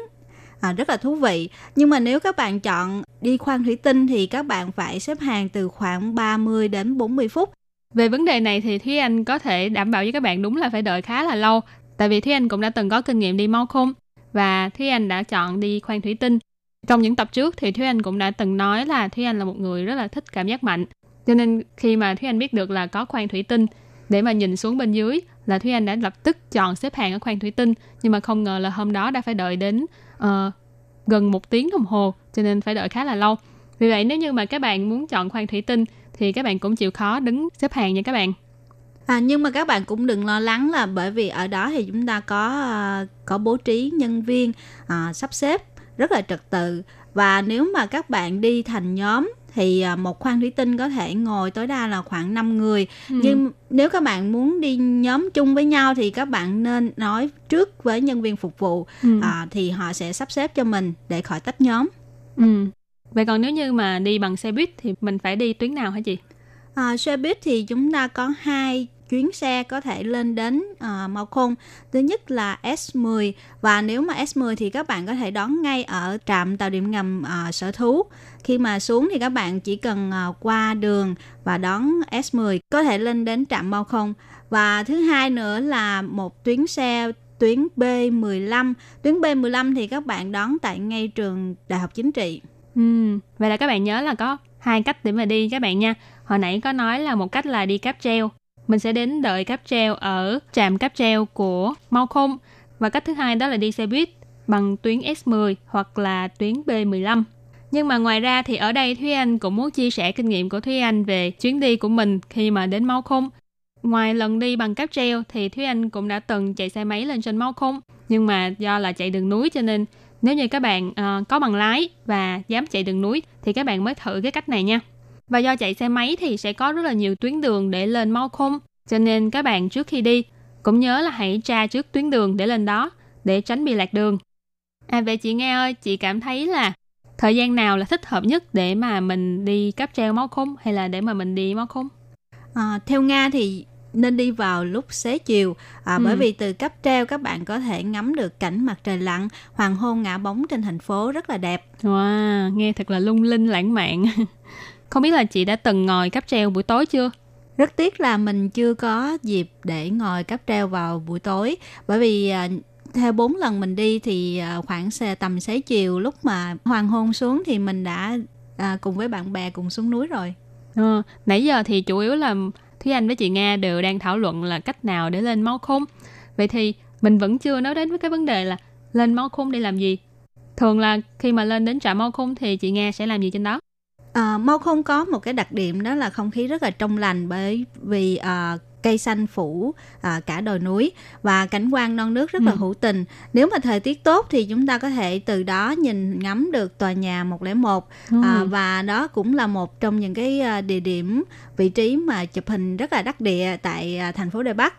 à, rất là thú vị. Nhưng mà nếu các bạn chọn đi khoan thủy tinh thì các bạn phải xếp hàng từ khoảng 30 đến 40 phút. Về vấn đề này thì Thúy Anh có thể đảm bảo với các bạn đúng là phải đợi khá là lâu tại vì Thúy Anh cũng đã từng có kinh nghiệm đi mau khung và Thúy Anh đã chọn đi khoan thủy tinh. Trong những tập trước thì Thúy Anh cũng đã từng nói là Thúy Anh là một người rất là thích cảm giác mạnh. Cho nên khi mà Thúy Anh biết được là có khoan thủy tinh để mà nhìn xuống bên dưới là Thúy Anh đã lập tức chọn xếp hàng ở khoang thủy tinh nhưng mà không ngờ là hôm đó đã phải đợi đến uh, gần một tiếng đồng hồ cho nên phải đợi khá là lâu. Vì vậy nếu như mà các bạn muốn chọn khoang thủy tinh thì các bạn cũng chịu khó đứng xếp hàng nha các bạn. À, nhưng mà các bạn cũng đừng lo lắng là bởi vì ở đó thì chúng ta có uh, có bố trí nhân viên uh, sắp xếp rất là trật tự. Và nếu mà các bạn đi thành nhóm thì à, một khoang thủy tinh có thể ngồi tối đa là khoảng 5 người ừ. nhưng nếu các bạn muốn đi nhóm chung với nhau thì các bạn nên nói trước với nhân viên phục vụ ừ. à, thì họ sẽ sắp xếp cho mình để khỏi tách nhóm ừ. Vậy còn nếu như mà đi bằng xe buýt thì mình phải đi tuyến nào hả chị? À, xe buýt thì chúng ta có hai chuyến xe có thể lên đến ờ, uh, Mao Khôn. Thứ nhất là S10 và nếu mà S10 thì các bạn có thể đón ngay ở trạm tàu điện ngầm uh, sở thú. Khi mà xuống thì các bạn chỉ cần uh, qua đường và đón S10 có thể lên đến trạm Mao Khôn. Và thứ hai nữa là một tuyến xe tuyến B15. Tuyến B15 thì các bạn đón tại ngay trường Đại học Chính trị. Ừ, vậy là các bạn nhớ là có hai cách để mà đi các bạn nha. Hồi nãy có nói là một cách là đi cáp treo. Mình sẽ đến đợi cáp treo ở trạm cáp treo của Mau Không. Và cách thứ hai đó là đi xe buýt bằng tuyến S10 hoặc là tuyến B15. Nhưng mà ngoài ra thì ở đây Thúy Anh cũng muốn chia sẻ kinh nghiệm của Thúy Anh về chuyến đi của mình khi mà đến Mau Không. Ngoài lần đi bằng cáp treo thì Thúy Anh cũng đã từng chạy xe máy lên trên Mau Không. Nhưng mà do là chạy đường núi cho nên nếu như các bạn uh, có bằng lái và dám chạy đường núi thì các bạn mới thử cái cách này nha. Và do chạy xe máy thì sẽ có rất là nhiều tuyến đường để lên mau không, cho nên các bạn trước khi đi cũng nhớ là hãy tra trước tuyến đường để lên đó để tránh bị lạc đường. À vậy chị nghe ơi, chị cảm thấy là thời gian nào là thích hợp nhất để mà mình đi cáp treo không hay là để mà mình đi không? À, theo Nga thì nên đi vào lúc xế chiều à, ừ. bởi vì từ cấp treo các bạn có thể ngắm được cảnh mặt trời lặn hoàng hôn ngã bóng trên thành phố rất là đẹp wow nghe thật là lung linh lãng mạn không biết là chị đã từng ngồi cáp treo buổi tối chưa rất tiếc là mình chưa có dịp để ngồi cáp treo vào buổi tối bởi vì à, theo bốn lần mình đi thì à, khoảng tầm xế chiều lúc mà hoàng hôn xuống thì mình đã à, cùng với bạn bè cùng xuống núi rồi à, nãy giờ thì chủ yếu là Thúy Anh với chị Nga đều đang thảo luận là cách nào để lên máu khung. Vậy thì mình vẫn chưa nói đến với cái vấn đề là lên máu khung để làm gì. Thường là khi mà lên đến trạm máu khung thì chị Nga sẽ làm gì trên đó? À, mau khung có một cái đặc điểm đó là không khí rất là trong lành bởi vì à, cây xanh phủ à, cả đồi núi và cảnh quan non nước rất là ừ. hữu tình. Nếu mà thời tiết tốt thì chúng ta có thể từ đó nhìn ngắm được tòa nhà 101 ừ. à, và đó cũng là một trong những cái địa điểm vị trí mà chụp hình rất là đắc địa tại thành phố Đài Bắc.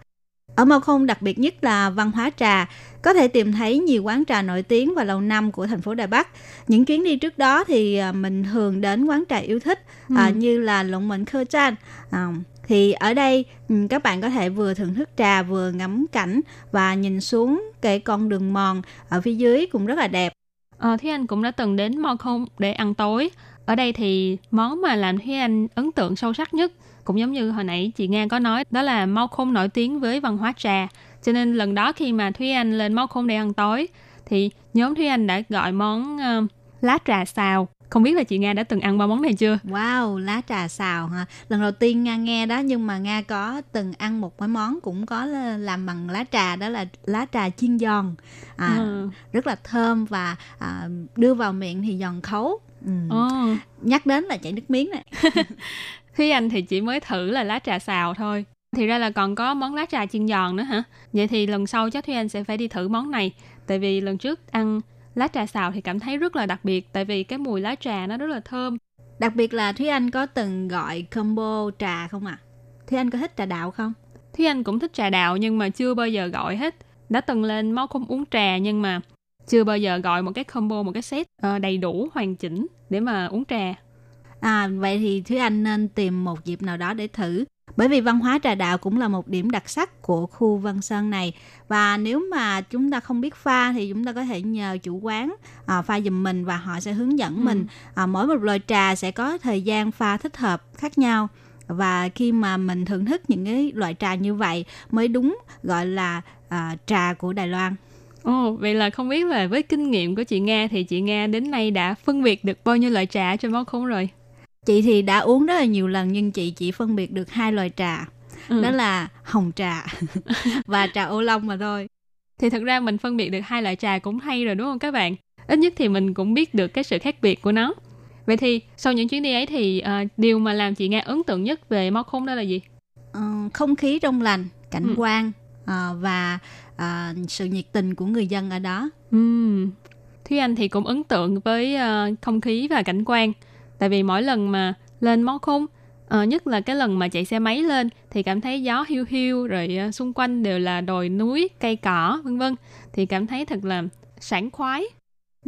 Ở Mao Khôn đặc biệt nhất là văn hóa trà, có thể tìm thấy nhiều quán trà nổi tiếng và lâu năm của thành phố Đài Bắc. Những chuyến đi trước đó thì à, mình thường đến quán trà yêu thích ừ. à, như là Lộng Mệnh Khơ Chan, à, thì ở đây ừ, các bạn có thể vừa thưởng thức trà vừa ngắm cảnh và nhìn xuống cái con đường mòn ở phía dưới cũng rất là đẹp. Ờ, Thúy Anh cũng đã từng đến Mò Không để ăn tối. Ở đây thì món mà làm Thúy Anh ấn tượng sâu sắc nhất cũng giống như hồi nãy chị Nga có nói đó là Mau Khôn nổi tiếng với văn hóa trà. Cho nên lần đó khi mà Thúy Anh lên Mau Khôn để ăn tối thì nhóm Thúy Anh đã gọi món uh, lá trà xào không biết là chị Nga đã từng ăn ba món này chưa? Wow, lá trà xào hả? Lần đầu tiên Nga nghe đó nhưng mà Nga có từng ăn một cái món cũng có làm bằng lá trà đó là lá trà chiên giòn. À, ừ. rất là thơm và à, đưa vào miệng thì giòn khấu. Ừ. Oh. Nhắc đến là chảy nước miếng này. Thúy Anh thì chỉ mới thử là lá trà xào thôi. Thì ra là còn có món lá trà chiên giòn nữa hả? Vậy thì lần sau chắc Thúy Anh sẽ phải đi thử món này. Tại vì lần trước ăn lá trà xào thì cảm thấy rất là đặc biệt tại vì cái mùi lá trà nó rất là thơm. Đặc biệt là Thúy Anh có từng gọi combo trà không ạ? À? Thúy Anh có thích trà đạo không? Thúy Anh cũng thích trà đạo nhưng mà chưa bao giờ gọi hết. Đã từng lên máu không uống trà nhưng mà chưa bao giờ gọi một cái combo, một cái set uh, đầy đủ, hoàn chỉnh để mà uống trà. À, vậy thì Thúy Anh nên tìm một dịp nào đó để thử. Bởi vì văn hóa trà đạo cũng là một điểm đặc sắc của khu Văn Sơn này và nếu mà chúng ta không biết pha thì chúng ta có thể nhờ chủ quán à, pha giùm mình và họ sẽ hướng dẫn ừ. mình. À, mỗi một loại trà sẽ có thời gian pha thích hợp khác nhau và khi mà mình thưởng thức những cái loại trà như vậy mới đúng gọi là à, trà của Đài Loan. Ồ, oh, vậy là không biết là với kinh nghiệm của chị Nga thì chị Nga đến nay đã phân biệt được bao nhiêu loại trà trên máu không rồi? Chị thì đã uống rất là nhiều lần nhưng chị chỉ phân biệt được hai loại trà. Ừ. đó là hồng trà và trà ô long mà thôi. Thì thật ra mình phân biệt được hai loại trà cũng hay rồi đúng không các bạn? Ít nhất thì mình cũng biết được cái sự khác biệt của nó. Vậy thì sau những chuyến đi ấy thì uh, điều mà làm chị nghe ấn tượng nhất về máu khung đó là gì? Uh, không khí trong lành cảnh ừ. quan uh, và uh, sự nhiệt tình của người dân ở đó. Ừ. thúy anh thì cũng ấn tượng với uh, không khí và cảnh quan tại vì mỗi lần mà lên mó khung uh, nhất là cái lần mà chạy xe máy lên thì cảm thấy gió hiu hiu rồi ờ, xung quanh đều là đồi núi cây cỏ vân vân thì cảm thấy thật là sảng khoái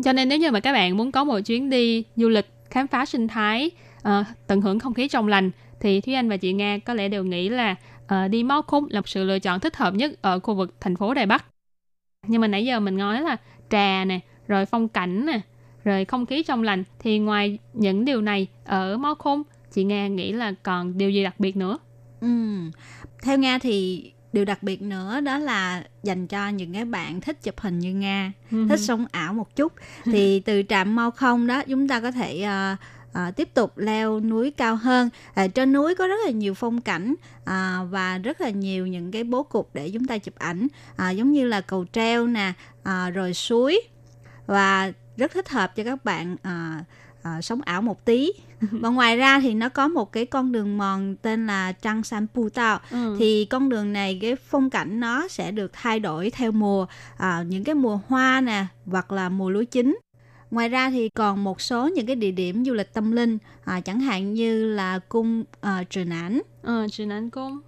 cho nên nếu như mà các bạn muốn có một chuyến đi du lịch khám phá sinh thái, uh, tận hưởng không khí trong lành thì Thúy Anh và chị Nga có lẽ đều nghĩ là uh, đi Mao Khung là một sự lựa chọn thích hợp nhất ở khu vực thành phố Đài Bắc. Nhưng mà nãy giờ mình nói là trà nè, rồi phong cảnh nè, rồi không khí trong lành thì ngoài những điều này ở Mao Khung chị Nga nghĩ là còn điều gì đặc biệt nữa? Ừ. Theo Nga thì điều đặc biệt nữa đó là dành cho những cái bạn thích chụp hình như nga uh-huh. thích sống ảo một chút thì từ trạm mau không đó chúng ta có thể uh, uh, tiếp tục leo núi cao hơn ở trên núi có rất là nhiều phong cảnh uh, và rất là nhiều những cái bố cục để chúng ta chụp ảnh uh, giống như là cầu treo nè uh, rồi suối và rất thích hợp cho các bạn uh, uh, sống ảo một tí. Và ngoài ra thì nó có một cái con đường mòn tên là Trăng San Pu Tao. Ừ. thì con đường này cái phong cảnh nó sẽ được thay đổi theo mùa à, những cái mùa hoa nè hoặc là mùa lúa chín. Ngoài ra thì còn một số những cái địa điểm du lịch tâm linh à, chẳng hạn như là cung à, Trường Ảnh. Ờ Trường Ảnh cung.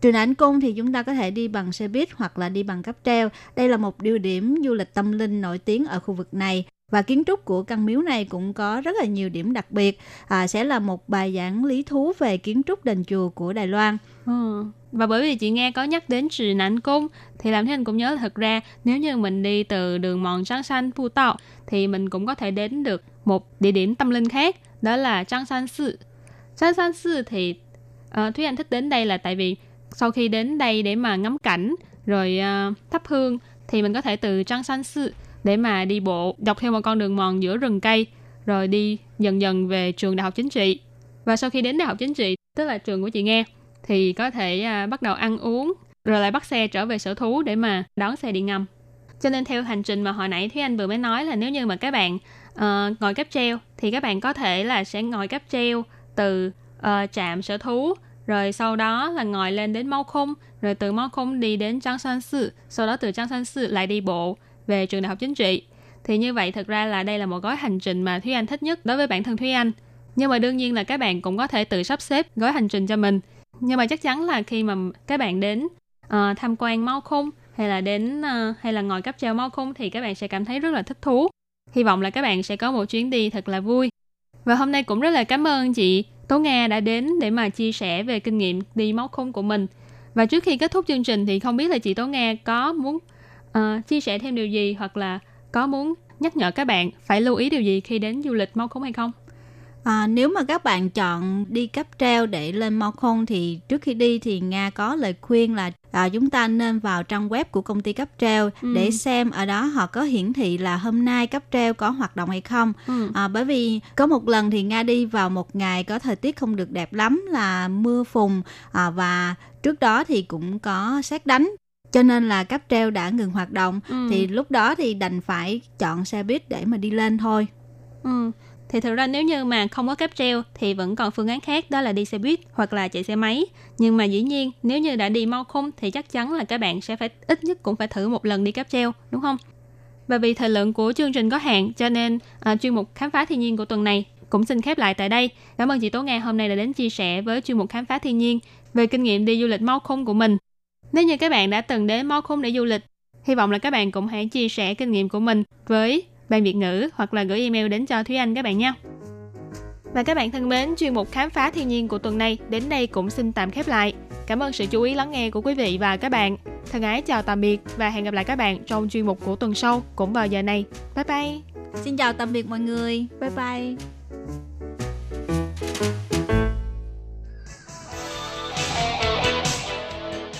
Trường Ảnh Cung thì chúng ta có thể đi bằng xe buýt hoặc là đi bằng cáp treo. Đây là một địa điểm du lịch tâm linh nổi tiếng ở khu vực này và kiến trúc của căn miếu này cũng có rất là nhiều điểm đặc biệt. À, sẽ là một bài giảng lý thú về kiến trúc đền chùa của Đài Loan. Ừ. và bởi vì chị nghe có nhắc đến trì nãnh cung thì làm thế anh cũng nhớ là thật ra nếu như mình đi từ đường mòn trắng xanh phu tạo thì mình cũng có thể đến được một địa điểm tâm linh khác đó là Trang San Sư. Trang San Sư thì uh, Thúy Anh thích đến đây là tại vì sau khi đến đây để mà ngắm cảnh rồi uh, thắp hương thì mình có thể từ Trang San Sư để mà đi bộ dọc theo một con đường mòn giữa rừng cây rồi đi dần dần về trường đại học chính trị. Và sau khi đến đại học chính trị tức là trường của chị nghe thì có thể à, bắt đầu ăn uống rồi lại bắt xe trở về sở thú để mà đón xe đi ngầm. Cho nên theo hành trình mà hồi nãy Thúy Anh vừa mới nói là nếu như mà các bạn uh, ngồi cáp treo thì các bạn có thể là sẽ ngồi cáp treo từ uh, trạm sở thú rồi sau đó là ngồi lên đến Mau Khung rồi từ Mau Khung đi đến Trang San Sư sau đó từ Trang San Sư lại đi bộ về trường đại học chính trị. Thì như vậy thật ra là đây là một gói hành trình mà Thúy Anh thích nhất đối với bản thân Thúy Anh. Nhưng mà đương nhiên là các bạn cũng có thể tự sắp xếp gói hành trình cho mình. Nhưng mà chắc chắn là khi mà các bạn đến uh, tham quan mau khung hay là đến uh, hay là ngồi cáp treo mau khung thì các bạn sẽ cảm thấy rất là thích thú. Hy vọng là các bạn sẽ có một chuyến đi thật là vui. Và hôm nay cũng rất là cảm ơn chị Tố Nga đã đến để mà chia sẻ về kinh nghiệm đi máu khung của mình. Và trước khi kết thúc chương trình thì không biết là chị Tố Nga có muốn uh, chia sẻ thêm điều gì hoặc là có muốn nhắc nhở các bạn phải lưu ý điều gì khi đến du lịch Mau Khung hay không? À, nếu mà các bạn chọn đi cáp treo để lên Mau Khôn thì trước khi đi thì Nga có lời khuyên là à, chúng ta nên vào trang web của công ty cáp treo ừ. để xem ở đó họ có hiển thị là hôm nay cáp treo có hoạt động hay không. Ừ. À, bởi vì có một lần thì Nga đi vào một ngày có thời tiết không được đẹp lắm là mưa phùn à, và trước đó thì cũng có xét đánh cho nên là cáp treo đã ngừng hoạt động. Ừ. thì lúc đó thì đành phải chọn xe buýt để mà đi lên thôi. Ừ. Thì thực ra nếu như mà không có cáp treo thì vẫn còn phương án khác đó là đi xe buýt hoặc là chạy xe máy. Nhưng mà dĩ nhiên nếu như đã đi mau khung thì chắc chắn là các bạn sẽ phải ít nhất cũng phải thử một lần đi cáp treo đúng không? Và vì thời lượng của chương trình có hạn cho nên à, chuyên mục khám phá thiên nhiên của tuần này cũng xin khép lại tại đây. Cảm ơn chị tố nga hôm nay đã đến chia sẻ với chuyên mục khám phá thiên nhiên về kinh nghiệm đi du lịch mau khung của mình nếu như các bạn đã từng đến Mó Khung để du lịch, hy vọng là các bạn cũng hãy chia sẻ kinh nghiệm của mình với Ban Việt ngữ hoặc là gửi email đến cho Thúy Anh các bạn nha. Và các bạn thân mến, chuyên mục khám phá thiên nhiên của tuần này đến đây cũng xin tạm khép lại. Cảm ơn sự chú ý lắng nghe của quý vị và các bạn. Thân ái chào tạm biệt và hẹn gặp lại các bạn trong chuyên mục của tuần sau cũng vào giờ này. Bye bye. Xin chào tạm biệt mọi người. Bye bye.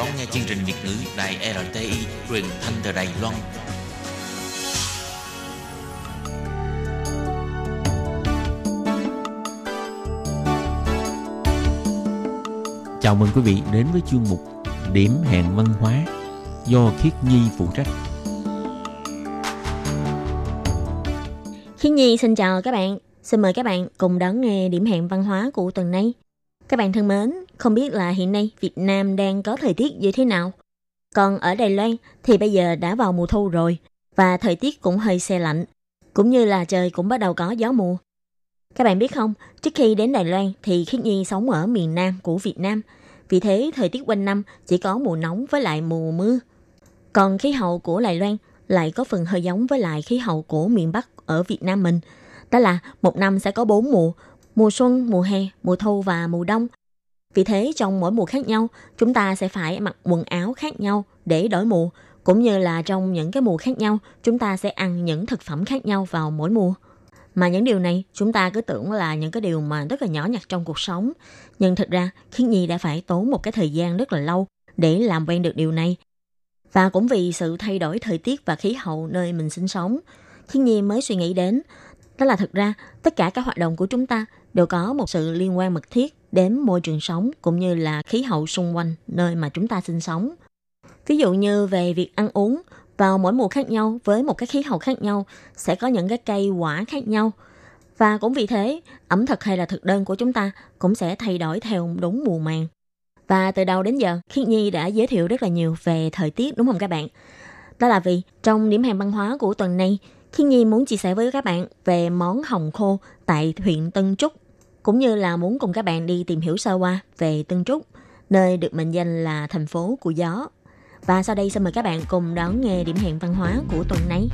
Đón nghe chương trình Việt ngữ Đài RTI truyền thanh từ Đài Loan. Chào mừng quý vị đến với chuyên mục Điểm hẹn văn hóa do Khiết Nhi phụ trách. Khiết Nhi xin chào các bạn. Xin mời các bạn cùng đón nghe điểm hẹn văn hóa của tuần này. Các bạn thân mến, không biết là hiện nay Việt Nam đang có thời tiết như thế nào? Còn ở Đài Loan thì bây giờ đã vào mùa thu rồi và thời tiết cũng hơi xe lạnh, cũng như là trời cũng bắt đầu có gió mùa. Các bạn biết không, trước khi đến Đài Loan thì Khiết Nhi sống ở miền Nam của Việt Nam. Vì thế thời tiết quanh năm chỉ có mùa nóng với lại mùa mưa. Còn khí hậu của Đài Loan lại có phần hơi giống với lại khí hậu của miền Bắc ở Việt Nam mình. Đó là một năm sẽ có bốn mùa, mùa xuân, mùa hè, mùa thu và mùa đông. Vì thế trong mỗi mùa khác nhau, chúng ta sẽ phải mặc quần áo khác nhau để đổi mùa, cũng như là trong những cái mùa khác nhau, chúng ta sẽ ăn những thực phẩm khác nhau vào mỗi mùa. Mà những điều này chúng ta cứ tưởng là những cái điều mà rất là nhỏ nhặt trong cuộc sống. Nhưng thật ra Khiến Nhi đã phải tốn một cái thời gian rất là lâu để làm quen được điều này. Và cũng vì sự thay đổi thời tiết và khí hậu nơi mình sinh sống, Khiến Nhi mới suy nghĩ đến đó là thật ra tất cả các hoạt động của chúng ta đều có một sự liên quan mật thiết đến môi trường sống cũng như là khí hậu xung quanh nơi mà chúng ta sinh sống. Ví dụ như về việc ăn uống, vào mỗi mùa khác nhau với một cái khí hậu khác nhau sẽ có những cái cây quả khác nhau. Và cũng vì thế, ẩm thực hay là thực đơn của chúng ta cũng sẽ thay đổi theo đúng mùa màng. Và từ đầu đến giờ, Khiết Nhi đã giới thiệu rất là nhiều về thời tiết đúng không các bạn? Đó là vì trong điểm hẹn văn hóa của tuần này, Khiết Nhi muốn chia sẻ với các bạn về món hồng khô tại huyện Tân Trúc, cũng như là muốn cùng các bạn đi tìm hiểu sơ qua về Tân Trúc, nơi được mệnh danh là thành phố của gió. Và sau đây xin mời các bạn cùng đón nghe điểm hẹn văn hóa của tuần này.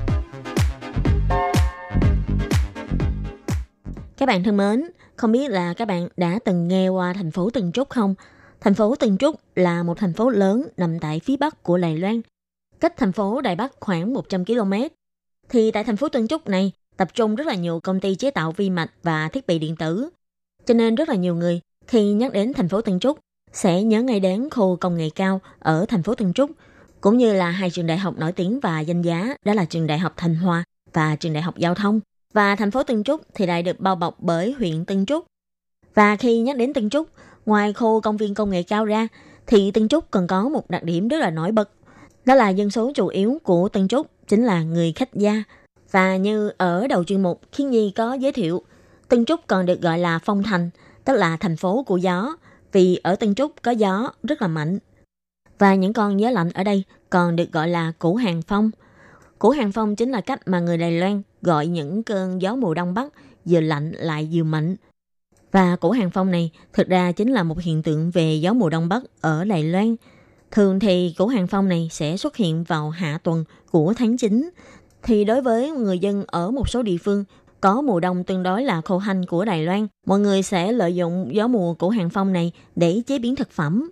Các bạn thân mến, không biết là các bạn đã từng nghe qua thành phố Tân Trúc không? Thành phố Tân Trúc là một thành phố lớn nằm tại phía bắc của Đài Loan, cách thành phố Đài Bắc khoảng 100 km. Thì tại thành phố Tân Trúc này tập trung rất là nhiều công ty chế tạo vi mạch và thiết bị điện tử. Cho nên rất là nhiều người khi nhắc đến thành phố Tân Trúc sẽ nhớ ngay đến khu công nghệ cao ở thành phố Tân Trúc, cũng như là hai trường đại học nổi tiếng và danh giá, đó là trường đại học Thanh Hoa và trường đại học Giao thông. Và thành phố Tân Trúc thì lại được bao bọc bởi huyện Tân Trúc. Và khi nhắc đến Tân Trúc, ngoài khu công viên công nghệ cao ra, thì Tân Trúc còn có một đặc điểm rất là nổi bật. Đó là dân số chủ yếu của Tân Trúc chính là người khách gia. Và như ở đầu chuyên mục, Khiến Nhi có giới thiệu, Tân Trúc còn được gọi là Phong Thành, tức là thành phố của gió, vì ở Tân Trúc có gió rất là mạnh. Và những con gió lạnh ở đây còn được gọi là củ hàng phong. Củ hàng phong chính là cách mà người Đài Loan gọi những cơn gió mùa đông bắc vừa lạnh lại vừa mạnh. Và củ hàng phong này thực ra chính là một hiện tượng về gió mùa đông bắc ở Đài Loan. Thường thì củ hàng phong này sẽ xuất hiện vào hạ tuần của tháng 9. Thì đối với người dân ở một số địa phương có mùa đông tương đối là khô hanh của Đài Loan, mọi người sẽ lợi dụng gió mùa của hàng phong này để chế biến thực phẩm.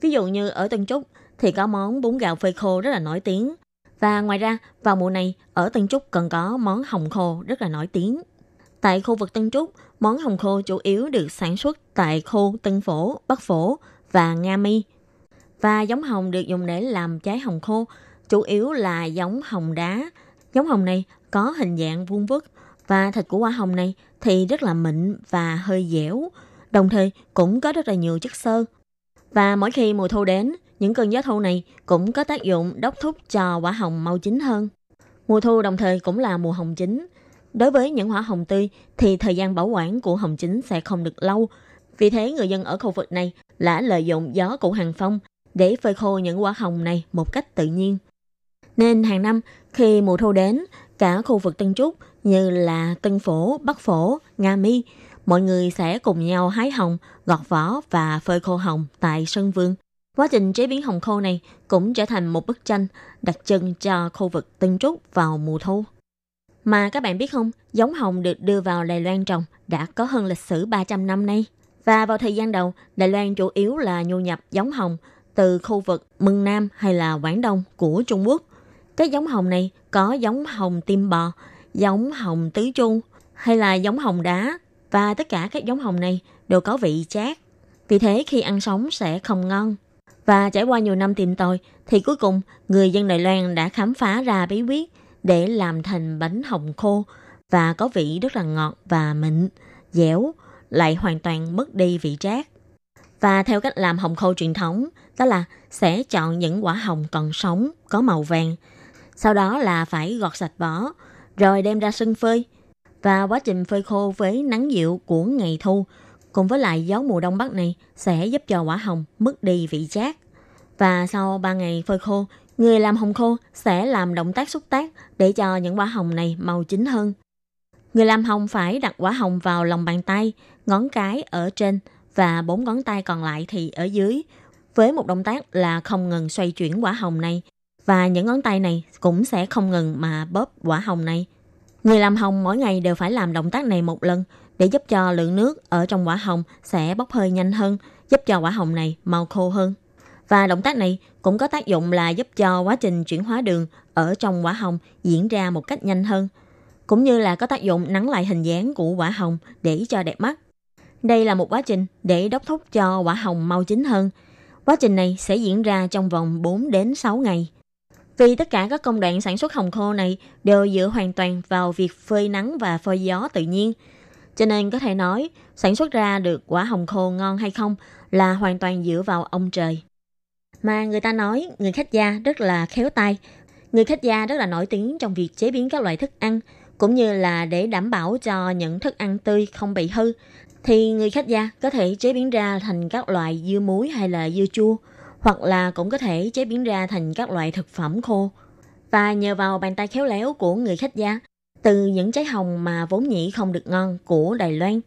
Ví dụ như ở Tân Trúc thì có món bún gạo phơi khô rất là nổi tiếng. Và ngoài ra, vào mùa này, ở Tân Trúc còn có món hồng khô rất là nổi tiếng. Tại khu vực Tân Trúc, món hồng khô chủ yếu được sản xuất tại khu Tân Phổ, Bắc Phổ và Nga Mi. Và giống hồng được dùng để làm trái hồng khô, chủ yếu là giống hồng đá. Giống hồng này có hình dạng vuông vức và thịt của hoa hồng này thì rất là mịn và hơi dẻo, đồng thời cũng có rất là nhiều chất xơ. Và mỗi khi mùa thu đến, những cơn gió thu này cũng có tác dụng đốc thúc cho quả hồng mau chín hơn. Mùa thu đồng thời cũng là mùa hồng chín. Đối với những quả hồng tươi thì thời gian bảo quản của hồng chín sẽ không được lâu. Vì thế người dân ở khu vực này đã lợi dụng gió của hàng phong để phơi khô những quả hồng này một cách tự nhiên. Nên hàng năm khi mùa thu đến, cả khu vực Tân Trúc như là Tân Phổ, Bắc Phổ, Nga Mi, mọi người sẽ cùng nhau hái hồng, gọt vỏ và phơi khô hồng tại sân vườn. Quá trình chế biến hồng khô này cũng trở thành một bức tranh đặc trưng cho khu vực Tân Trúc vào mùa thu. Mà các bạn biết không, giống hồng được đưa vào Đài Loan trồng đã có hơn lịch sử 300 năm nay. Và vào thời gian đầu, Đài Loan chủ yếu là nhu nhập giống hồng từ khu vực Mân Nam hay là Quảng Đông của Trung Quốc. Cái giống hồng này có giống hồng tim bò, giống hồng tứ chu hay là giống hồng đá và tất cả các giống hồng này đều có vị chát. Vì thế khi ăn sống sẽ không ngon. Và trải qua nhiều năm tìm tòi, thì cuối cùng người dân Đài Loan đã khám phá ra bí quyết để làm thành bánh hồng khô và có vị rất là ngọt và mịn, dẻo, lại hoàn toàn mất đi vị trát. Và theo cách làm hồng khô truyền thống, đó là sẽ chọn những quả hồng còn sống, có màu vàng. Sau đó là phải gọt sạch vỏ, rồi đem ra sân phơi. Và quá trình phơi khô với nắng dịu của ngày thu cùng với lại gió mùa đông bắc này sẽ giúp cho quả hồng mất đi vị chát. Và sau 3 ngày phơi khô, người làm hồng khô sẽ làm động tác xúc tác để cho những quả hồng này màu chín hơn. Người làm hồng phải đặt quả hồng vào lòng bàn tay, ngón cái ở trên và bốn ngón tay còn lại thì ở dưới, với một động tác là không ngừng xoay chuyển quả hồng này và những ngón tay này cũng sẽ không ngừng mà bóp quả hồng này. Người làm hồng mỗi ngày đều phải làm động tác này một lần để giúp cho lượng nước ở trong quả hồng sẽ bốc hơi nhanh hơn, giúp cho quả hồng này mau khô hơn. Và động tác này cũng có tác dụng là giúp cho quá trình chuyển hóa đường ở trong quả hồng diễn ra một cách nhanh hơn, cũng như là có tác dụng nắng lại hình dáng của quả hồng để cho đẹp mắt. Đây là một quá trình để đốc thúc cho quả hồng mau chín hơn. Quá trình này sẽ diễn ra trong vòng 4 đến 6 ngày. Vì tất cả các công đoạn sản xuất hồng khô này đều dựa hoàn toàn vào việc phơi nắng và phơi gió tự nhiên – cho nên có thể nói, sản xuất ra được quả hồng khô ngon hay không là hoàn toàn dựa vào ông trời. Mà người ta nói người khách gia rất là khéo tay. Người khách gia rất là nổi tiếng trong việc chế biến các loại thức ăn, cũng như là để đảm bảo cho những thức ăn tươi không bị hư. Thì người khách gia có thể chế biến ra thành các loại dưa muối hay là dưa chua, hoặc là cũng có thể chế biến ra thành các loại thực phẩm khô. Và nhờ vào bàn tay khéo léo của người khách gia từ những trái hồng mà vốn nhĩ không được ngon của Đài Loan.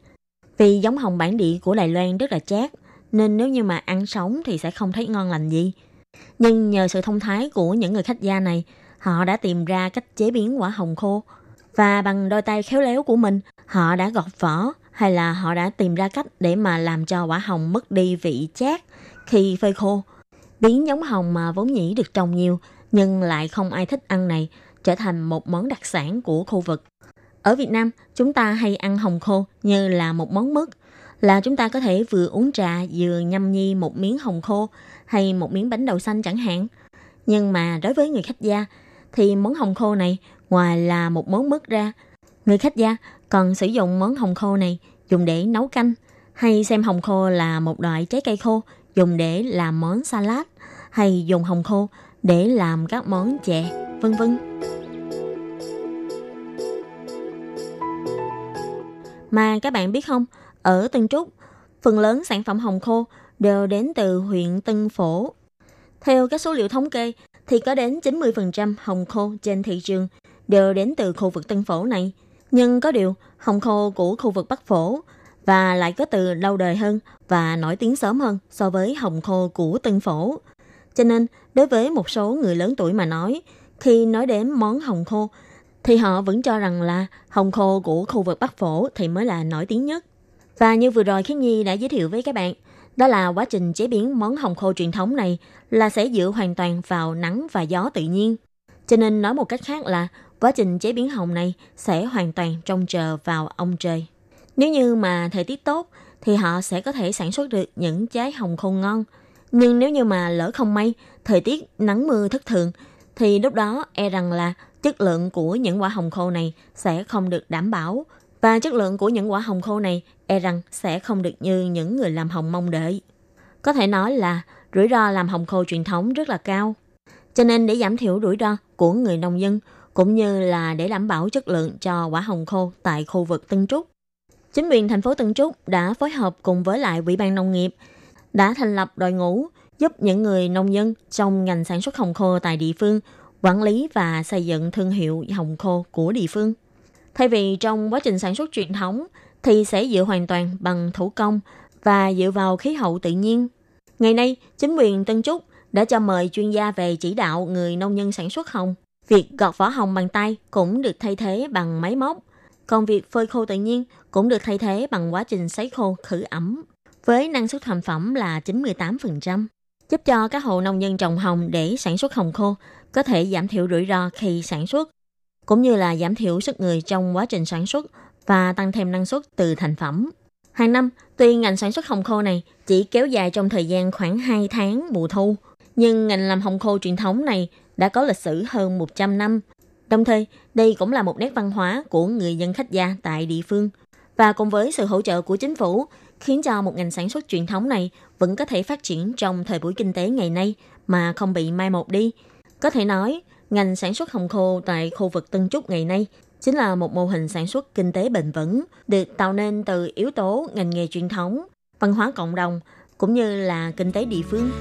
Vì giống hồng bản địa của Đài Loan rất là chát, nên nếu như mà ăn sống thì sẽ không thấy ngon lành gì. Nhưng nhờ sự thông thái của những người khách gia này, họ đã tìm ra cách chế biến quả hồng khô. Và bằng đôi tay khéo léo của mình, họ đã gọt vỏ hay là họ đã tìm ra cách để mà làm cho quả hồng mất đi vị chát khi phơi khô. Biến giống hồng mà vốn nhĩ được trồng nhiều nhưng lại không ai thích ăn này trở thành một món đặc sản của khu vực. Ở Việt Nam, chúng ta hay ăn hồng khô như là một món mứt, là chúng ta có thể vừa uống trà vừa nhâm nhi một miếng hồng khô hay một miếng bánh đậu xanh chẳng hạn. Nhưng mà đối với người khách gia thì món hồng khô này ngoài là một món mứt ra, người khách gia còn sử dụng món hồng khô này dùng để nấu canh hay xem hồng khô là một loại trái cây khô dùng để làm món salad hay dùng hồng khô để làm các món chè, vân vân. Mà các bạn biết không, ở Tân Trúc, phần lớn sản phẩm hồng khô đều đến từ huyện Tân Phổ. Theo các số liệu thống kê, thì có đến 90% hồng khô trên thị trường đều đến từ khu vực Tân Phổ này. Nhưng có điều, hồng khô của khu vực Bắc Phổ và lại có từ lâu đời hơn và nổi tiếng sớm hơn so với hồng khô của Tân Phổ. Cho nên, đối với một số người lớn tuổi mà nói, khi nói đến món hồng khô thì họ vẫn cho rằng là hồng khô của khu vực Bắc Phổ thì mới là nổi tiếng nhất. Và như vừa rồi Khiến Nhi đã giới thiệu với các bạn, đó là quá trình chế biến món hồng khô truyền thống này là sẽ dựa hoàn toàn vào nắng và gió tự nhiên. Cho nên nói một cách khác là quá trình chế biến hồng này sẽ hoàn toàn trông chờ vào ông trời. Nếu như mà thời tiết tốt thì họ sẽ có thể sản xuất được những trái hồng khô ngon. Nhưng nếu như mà lỡ không may, thời tiết nắng mưa thất thường thì lúc đó e rằng là chất lượng của những quả hồng khô này sẽ không được đảm bảo và chất lượng của những quả hồng khô này e rằng sẽ không được như những người làm hồng mong đợi. Có thể nói là rủi ro làm hồng khô truyền thống rất là cao. Cho nên để giảm thiểu rủi ro của người nông dân cũng như là để đảm bảo chất lượng cho quả hồng khô tại khu vực Tân Trúc. Chính quyền thành phố Tân Trúc đã phối hợp cùng với lại Ủy ban Nông nghiệp đã thành lập đội ngũ giúp những người nông dân trong ngành sản xuất hồng khô tại địa phương quản lý và xây dựng thương hiệu hồng khô của địa phương. Thay vì trong quá trình sản xuất truyền thống thì sẽ dựa hoàn toàn bằng thủ công và dựa vào khí hậu tự nhiên. Ngày nay, chính quyền Tân Trúc đã cho mời chuyên gia về chỉ đạo người nông dân sản xuất hồng. Việc gọt vỏ hồng bằng tay cũng được thay thế bằng máy móc. Còn việc phơi khô tự nhiên cũng được thay thế bằng quá trình sấy khô khử ẩm. Với năng suất thành phẩm là 98%, giúp cho các hộ nông dân trồng hồng để sản xuất hồng khô có thể giảm thiểu rủi ro khi sản xuất, cũng như là giảm thiểu sức người trong quá trình sản xuất và tăng thêm năng suất từ thành phẩm. Hàng năm, tuy ngành sản xuất hồng khô này chỉ kéo dài trong thời gian khoảng 2 tháng mùa thu, nhưng ngành làm hồng khô truyền thống này đã có lịch sử hơn 100 năm. Đồng thời, đây cũng là một nét văn hóa của người dân khách gia tại địa phương. Và cùng với sự hỗ trợ của chính phủ, khiến cho một ngành sản xuất truyền thống này vẫn có thể phát triển trong thời buổi kinh tế ngày nay mà không bị mai một đi. Có thể nói, ngành sản xuất hồng khô tại khu vực Tân Trúc ngày nay chính là một mô hình sản xuất kinh tế bền vững được tạo nên từ yếu tố ngành nghề truyền thống, văn hóa cộng đồng cũng như là kinh tế địa phương.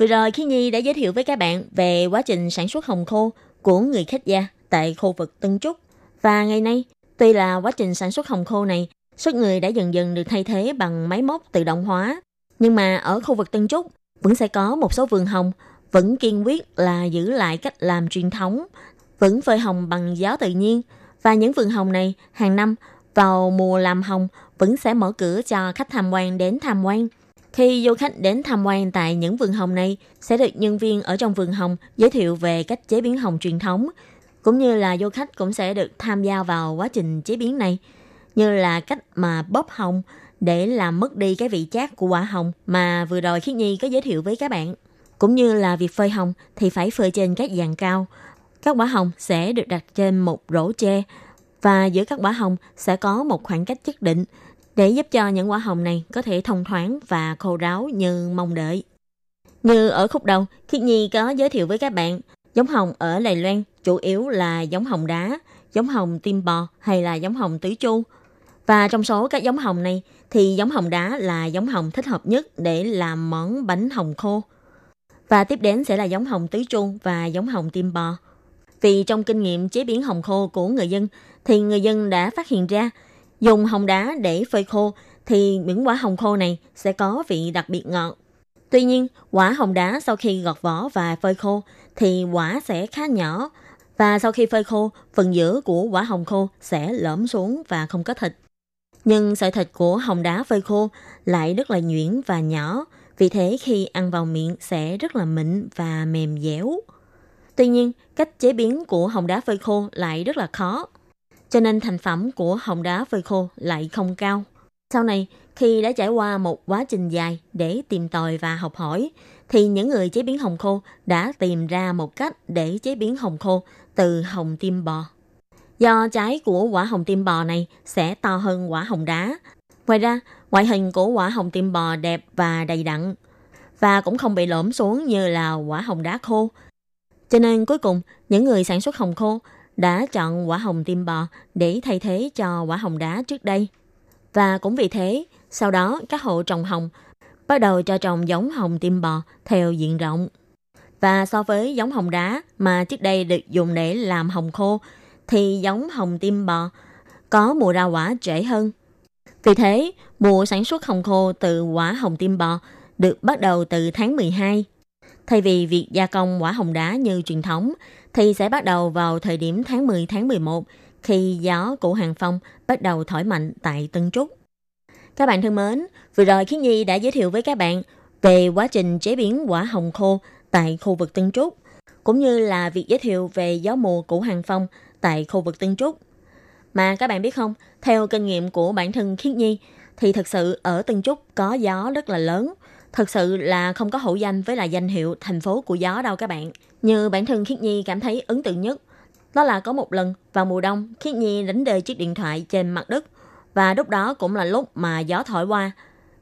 Vừa rồi Khi Nhi đã giới thiệu với các bạn về quá trình sản xuất hồng khô của người khách gia tại khu vực Tân Trúc. Và ngày nay, tuy là quá trình sản xuất hồng khô này, sức người đã dần dần được thay thế bằng máy móc tự động hóa. Nhưng mà ở khu vực Tân Trúc vẫn sẽ có một số vườn hồng vẫn kiên quyết là giữ lại cách làm truyền thống, vẫn phơi hồng bằng gió tự nhiên. Và những vườn hồng này hàng năm vào mùa làm hồng vẫn sẽ mở cửa cho khách tham quan đến tham quan. Khi du khách đến tham quan tại những vườn hồng này, sẽ được nhân viên ở trong vườn hồng giới thiệu về cách chế biến hồng truyền thống, cũng như là du khách cũng sẽ được tham gia vào quá trình chế biến này, như là cách mà bóp hồng để làm mất đi cái vị chát của quả hồng mà vừa rồi Khiết Nhi có giới thiệu với các bạn. Cũng như là việc phơi hồng thì phải phơi trên các dàn cao. Các quả hồng sẽ được đặt trên một rổ tre và giữa các quả hồng sẽ có một khoảng cách nhất định để giúp cho những quả hồng này có thể thông thoáng và khô ráo như mong đợi. Như ở khúc đầu, Khiết Nhi có giới thiệu với các bạn, giống hồng ở Lài Loan chủ yếu là giống hồng đá, giống hồng tim bò hay là giống hồng tứ chu. Và trong số các giống hồng này thì giống hồng đá là giống hồng thích hợp nhất để làm món bánh hồng khô. Và tiếp đến sẽ là giống hồng tứ chu và giống hồng tim bò. Vì trong kinh nghiệm chế biến hồng khô của người dân thì người dân đã phát hiện ra dùng hồng đá để phơi khô thì những quả hồng khô này sẽ có vị đặc biệt ngọt. Tuy nhiên, quả hồng đá sau khi gọt vỏ và phơi khô thì quả sẽ khá nhỏ và sau khi phơi khô, phần giữa của quả hồng khô sẽ lõm xuống và không có thịt. Nhưng sợi thịt của hồng đá phơi khô lại rất là nhuyễn và nhỏ, vì thế khi ăn vào miệng sẽ rất là mịn và mềm dẻo. Tuy nhiên, cách chế biến của hồng đá phơi khô lại rất là khó, cho nên thành phẩm của hồng đá phơi khô lại không cao. Sau này, khi đã trải qua một quá trình dài để tìm tòi và học hỏi, thì những người chế biến hồng khô đã tìm ra một cách để chế biến hồng khô từ hồng tim bò. Do trái của quả hồng tim bò này sẽ to hơn quả hồng đá. Ngoài ra, ngoại hình của quả hồng tim bò đẹp và đầy đặn và cũng không bị lõm xuống như là quả hồng đá khô. Cho nên cuối cùng, những người sản xuất hồng khô đã chọn quả hồng tim bò để thay thế cho quả hồng đá trước đây. Và cũng vì thế, sau đó các hộ trồng hồng bắt đầu cho trồng giống hồng tim bò theo diện rộng. Và so với giống hồng đá mà trước đây được dùng để làm hồng khô, thì giống hồng tim bò có mùa ra quả trễ hơn. Vì thế, mùa sản xuất hồng khô từ quả hồng tim bò được bắt đầu từ tháng 12. Thay vì việc gia công quả hồng đá như truyền thống, thì sẽ bắt đầu vào thời điểm tháng 10 tháng 11 khi gió của hàng phong bắt đầu thổi mạnh tại Tân Trúc. Các bạn thân mến, vừa rồi Khiến Nhi đã giới thiệu với các bạn về quá trình chế biến quả hồng khô tại khu vực Tân Trúc, cũng như là việc giới thiệu về gió mùa của hàng phong tại khu vực Tân Trúc. Mà các bạn biết không, theo kinh nghiệm của bản thân Khiết Nhi, thì thật sự ở Tân Trúc có gió rất là lớn. Thật sự là không có hữu danh với là danh hiệu thành phố của gió đâu các bạn. Như bản thân Khiết Nhi cảm thấy ấn tượng nhất, đó là có một lần vào mùa đông, Khiết Nhi đánh rơi chiếc điện thoại trên mặt đất. Và lúc đó cũng là lúc mà gió thổi qua.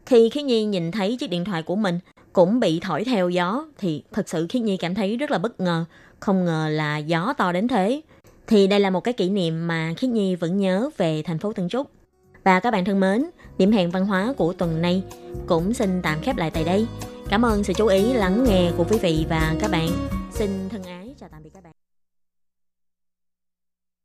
Khi Khiết Nhi nhìn thấy chiếc điện thoại của mình cũng bị thổi theo gió thì thật sự Khiết Nhi cảm thấy rất là bất ngờ. Không ngờ là gió to đến thế. Thì đây là một cái kỷ niệm mà Khiết Nhi vẫn nhớ về thành phố Tân Trúc. Và các bạn thân mến, điểm hẹn văn hóa của tuần này cũng xin tạm khép lại tại đây. Cảm ơn sự chú ý lắng nghe của quý vị và các bạn. Xin thân ái, chào tạm biệt.